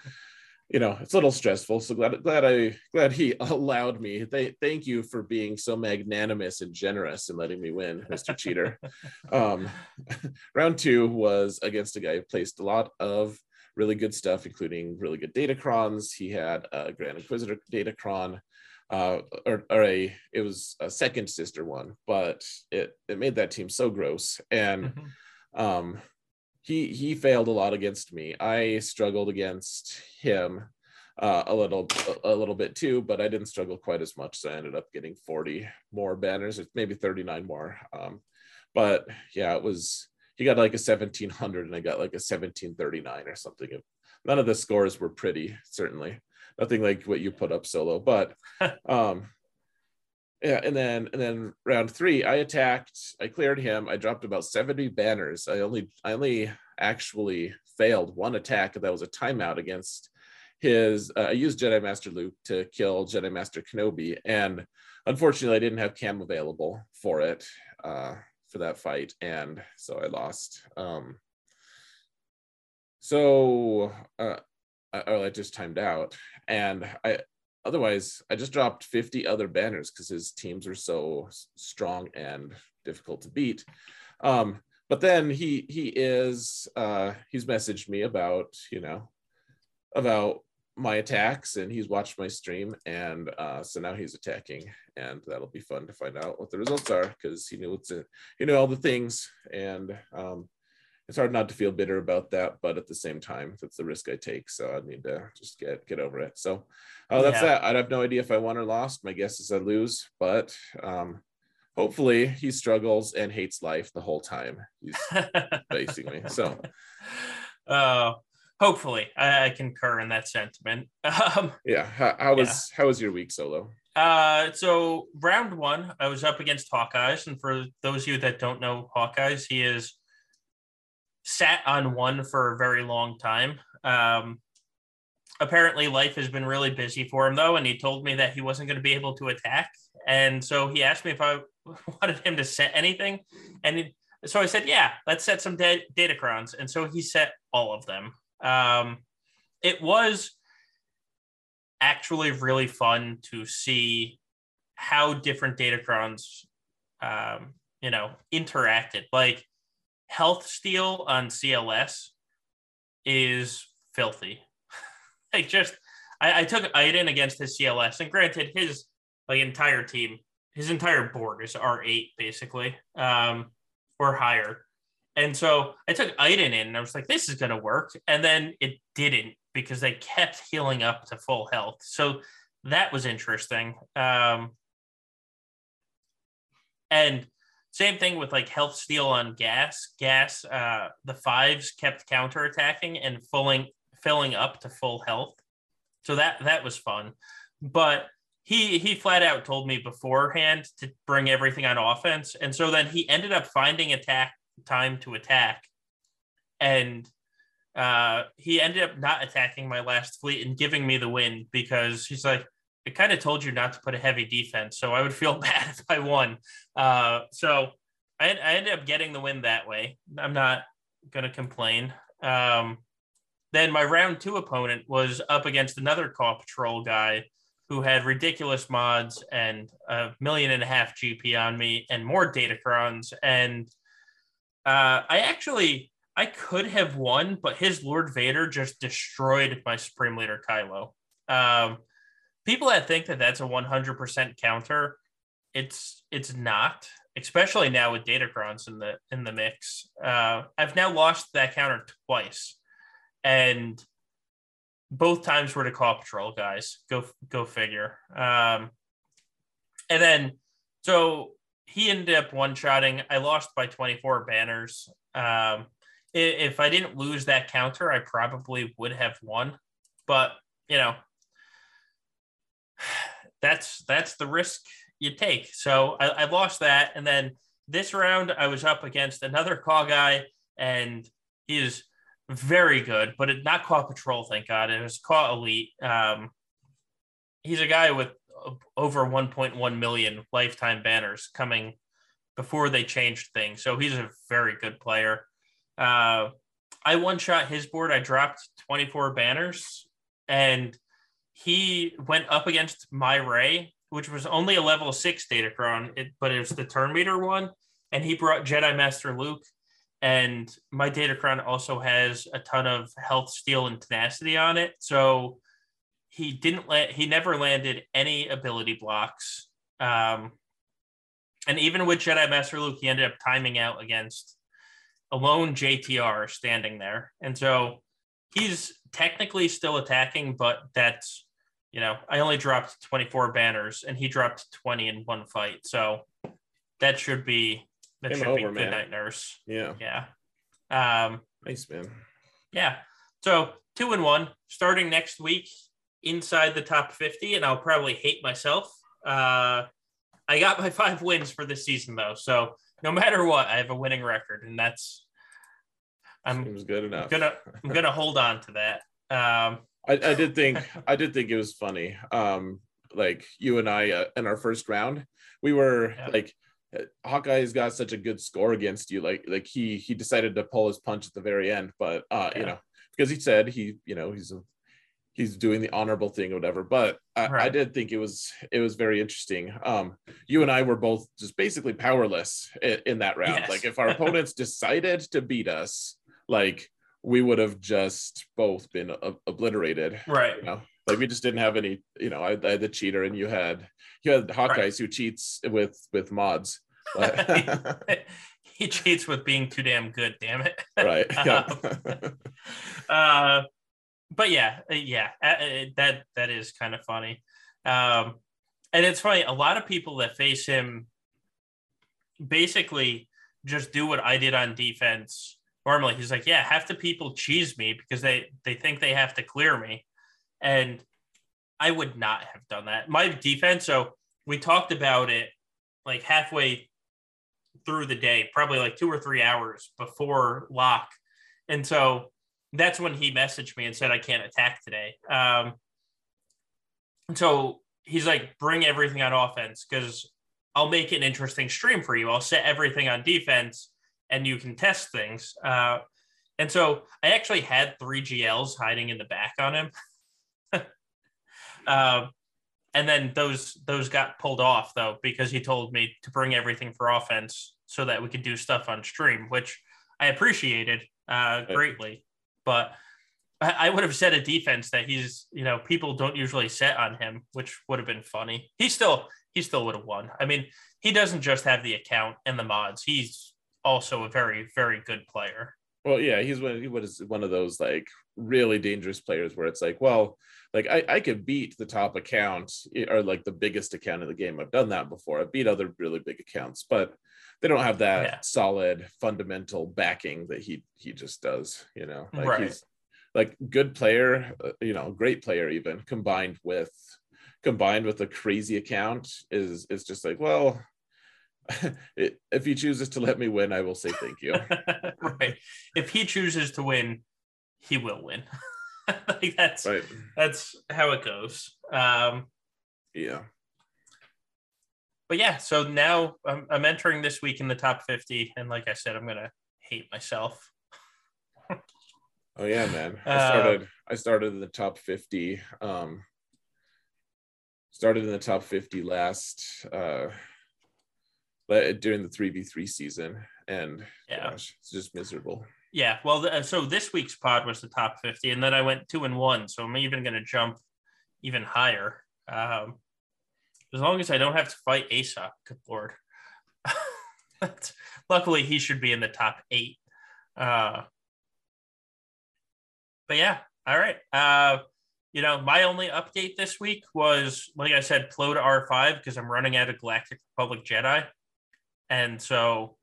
B: you know, it's a little stressful. So glad, glad I, glad he allowed me. Th- thank you for being so magnanimous and generous and letting me win, Mr. Cheater. um, round two was against a guy who placed a lot of really good stuff, including really good datacrons. He had a Grand Inquisitor datacron, uh, or, or a it was a second sister one, but it it made that team so gross. And mm-hmm. um, he he failed a lot against me. I struggled against him uh, a little a, a little bit too, but I didn't struggle quite as much. So I ended up getting 40 more banners, maybe 39 more. Um, but yeah, it was he got like a 1700 and I got like a 1739 or something. None of the scores were pretty, certainly. Nothing like what you put up solo, but um yeah, and then and then round three, I attacked, I cleared him, I dropped about 70 banners. I only I only actually failed one attack, that was a timeout against his uh, I used Jedi Master Luke to kill Jedi Master Kenobi, and unfortunately I didn't have cam available for it. Uh, for that fight, and so I lost. Um, so uh, I, I just timed out, and I otherwise I just dropped 50 other banners because his teams are so strong and difficult to beat. Um, but then he he is uh, he's messaged me about you know about my attacks and he's watched my stream and uh, so now he's attacking and that'll be fun to find out what the results are because he knew what's in, he knew all the things and um, it's hard not to feel bitter about that but at the same time that's the risk i take so i need to just get get over it. So oh that's yeah. that. I'd have no idea if i won or lost. My guess is i lose but um, hopefully he struggles and hates life the whole time. He's facing me so.
A: Oh hopefully I, I concur in that sentiment.
B: Um, yeah how, how was yeah. how was your week solo?
A: Uh so round one i was up against hawkeyes and for those of you that don't know hawkeyes he is sat on one for a very long time. Um apparently life has been really busy for him though and he told me that he wasn't going to be able to attack. And so he asked me if i wanted him to set anything and it, so i said yeah let's set some da- datacrons and so he set all of them um, it was actually really fun to see how different datacrons, um, you know, interacted. Like health steal on CLS is filthy. like just, I, I took Iden against his CLS, and granted, his like entire team, his entire board is R8 basically, um, or higher. And so I took Iden in and I was like, this is going to work. And then it didn't because they kept healing up to full health. So that was interesting. Um, and same thing with like health steal on GAS. GAS, uh, the fives kept counterattacking and filling filling up to full health. So that that was fun. But he he flat out told me beforehand to bring everything on offense. And so then he ended up finding attack time to attack. And uh, he ended up not attacking my last fleet and giving me the win because he's like, I kind of told you not to put a heavy defense, so I would feel bad if I won. Uh, so I, I ended up getting the win that way. I'm not gonna complain. Um, then my round two opponent was up against another Paw Patrol guy who had ridiculous mods and a million and a half GP on me and more datacrons. And uh, I actually I could have won, but his Lord Vader just destroyed my Supreme Leader Kylo. Um, people that think that that's a 100% counter, it's it's not. Especially now with Datacrons in the in the mix. Uh, I've now lost that counter twice, and both times were to Paw Patrol guys. Go go figure. Um, and then so he ended up one shotting. I lost by 24 banners. Um, if I didn't lose that counter, I probably would have won. But you know, that's that's the risk you take. So I, I lost that, and then this round I was up against another call guy, and he is very good, but it, not Paw Patrol, thank God. It was Caw Elite. Um, he's a guy with over 1.1 million lifetime banners coming before they changed things. So he's a very good player. Uh, I one shot his board. I dropped 24 banners, and he went up against my Rey, which was only a level six Datacron, it, but it was the turn meter one. And he brought Jedi Master Luke. And my Datacron also has a ton of health, steal, and tenacity on it. So he didn't let he never landed any ability blocks. Um, and even with Jedi Master Luke, he ended up timing out against a lone JTR standing there. And so he's technically still attacking, but that's, you know, I only dropped 24 banners and he dropped 20 in one fight. So that should be, that should over, be good night nurse.
B: Yeah.
A: Yeah. Um,
B: nice, man.
A: Yeah. So two and one starting next week inside the top 50, and I'll probably hate myself. Uh, I got my five wins for this season though. So no matter what, I have a winning record, and that's I'm
B: Seems good enough.
A: gonna I'm gonna hold on to that. Um,
B: I, I did think I did think it was funny. Um, like you and I uh, in our first round, we were yeah. like Hawkeye's got such a good score against you. Like like he he decided to pull his punch at the very end, but uh, yeah. you know because he said he you know he's a he's doing the honorable thing or whatever. But I, right. I, did think it was it was very interesting. Um, you and I were both just basically powerless in, in that round. Yes. Like if our opponents decided to beat us, like we would have just both been obliterated.
A: Right.
B: You know? Like we just didn't have any. You know, I, I had the cheater, and you had you had Hawkeyes right. who cheats with with mods.
A: he cheats with being too damn good. Damn it.
B: Right. Yeah.
A: um, uh, but yeah, uh, yeah, uh, uh, that that is kind of funny. Um, and it's funny. A lot of people that face him basically just do what I did on defense. Normally, he's like, "Yeah, half the people cheese me because they they think they have to clear me," and I would not have done that. My defense. So we talked about it like halfway through the day, probably like two or three hours before lock, and so that's when he messaged me and said I can't attack today. Um, so he's like, bring everything on offense because I'll make an interesting stream for you. I'll set everything on defense and you can test things. Uh, and so I actually had three GLs hiding in the back on him. um, and then those those got pulled off though because he told me to bring everything for offense so that we could do stuff on stream, which I appreciated uh, greatly but I, would have said a defense that he's, you know, people don't usually set on him, which would have been funny. He still, he still would have won. I mean, he doesn't just have the account and the mods. He's also a very, very good player.
B: Well, yeah, he's one. He was one of those like really dangerous players where it's like, well, like I, I could beat the top account eh, or like the biggest account in the game. I've done that before. I've beat other really big accounts, but they don't have that yeah. solid fundamental backing that he he just does. You know, like right. he's like good player, uh, you know, great player even combined with combined with a crazy account is is just like well if he chooses to let me win, I will say thank you.
A: right. If he chooses to win, he will win. like that's right. that's how it goes. Um,
B: yeah.
A: But yeah, so now I'm, I'm entering this week in the top 50, and like I said, I'm gonna hate myself.
B: oh yeah, man! I uh, started. Uh, I started in the top 50. Um, started in the top 50 last uh, during the 3v3 season, and yeah, gosh, it's just miserable.
A: Yeah, well, uh, so this week's pod was the top 50, and then I went two and one, so I'm even going to jump even higher. Um, as long as I don't have to fight Aesop, good lord. Luckily, he should be in the top eight. Uh, but yeah, all right. Uh, you know, my only update this week was, like I said, Plo to R5 because I'm running out of Galactic Republic Jedi. And so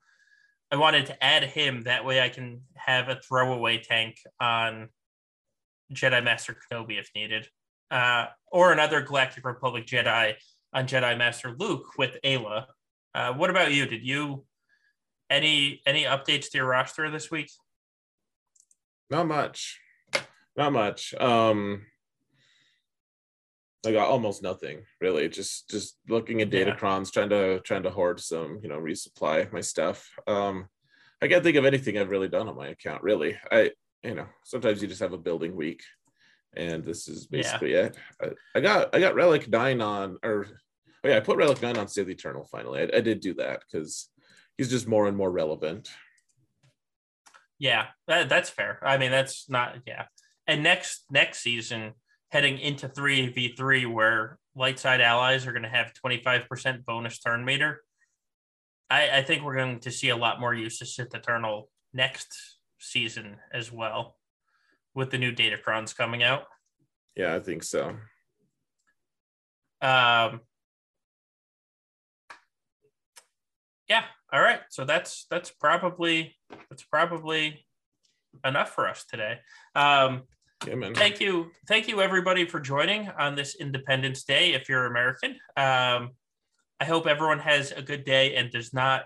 A: I wanted to add him. That way I can have a throwaway tank on Jedi Master Kenobi if needed, uh, or another Galactic Republic Jedi on Jedi Master Luke with Aayla. Uh, what about you? Did you any any updates to your roster this week?
B: Not much. Not much. Um I got almost nothing really. Just just looking at Datacrons, yeah. trying to trying to hoard some, you know, resupply my stuff. Um, I can't think of anything I've really done on my account. Really, I you know sometimes you just have a building week, and this is basically yeah. it. I, I, got I got Relic Nine on, or oh yeah, I put Relic Nine on Sith Eternal finally. I, I did do that because he's just more and more relevant.
A: Yeah, that, that's fair. I mean, that's not yeah. And next next season heading into 3v3 where light side allies are going to have 25% bonus turn meter. I, I think we're going to see a lot more use of Sith Eternal next season as well with the new Datacrons coming out.
B: Yeah, I think so.
A: Um, yeah. All right. So that's that's probably that's probably enough for us today. Um, yeah, thank you, thank you, everybody, for joining on this Independence Day. If you're American, um, I hope everyone has a good day and does not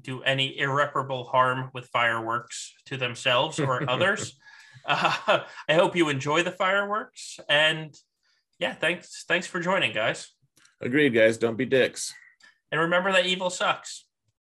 A: do any irreparable harm with fireworks to themselves or others. Uh, I hope you enjoy the fireworks, and yeah, thanks, thanks for joining, guys.
B: Agreed, guys. Don't be dicks.
A: And remember that evil sucks.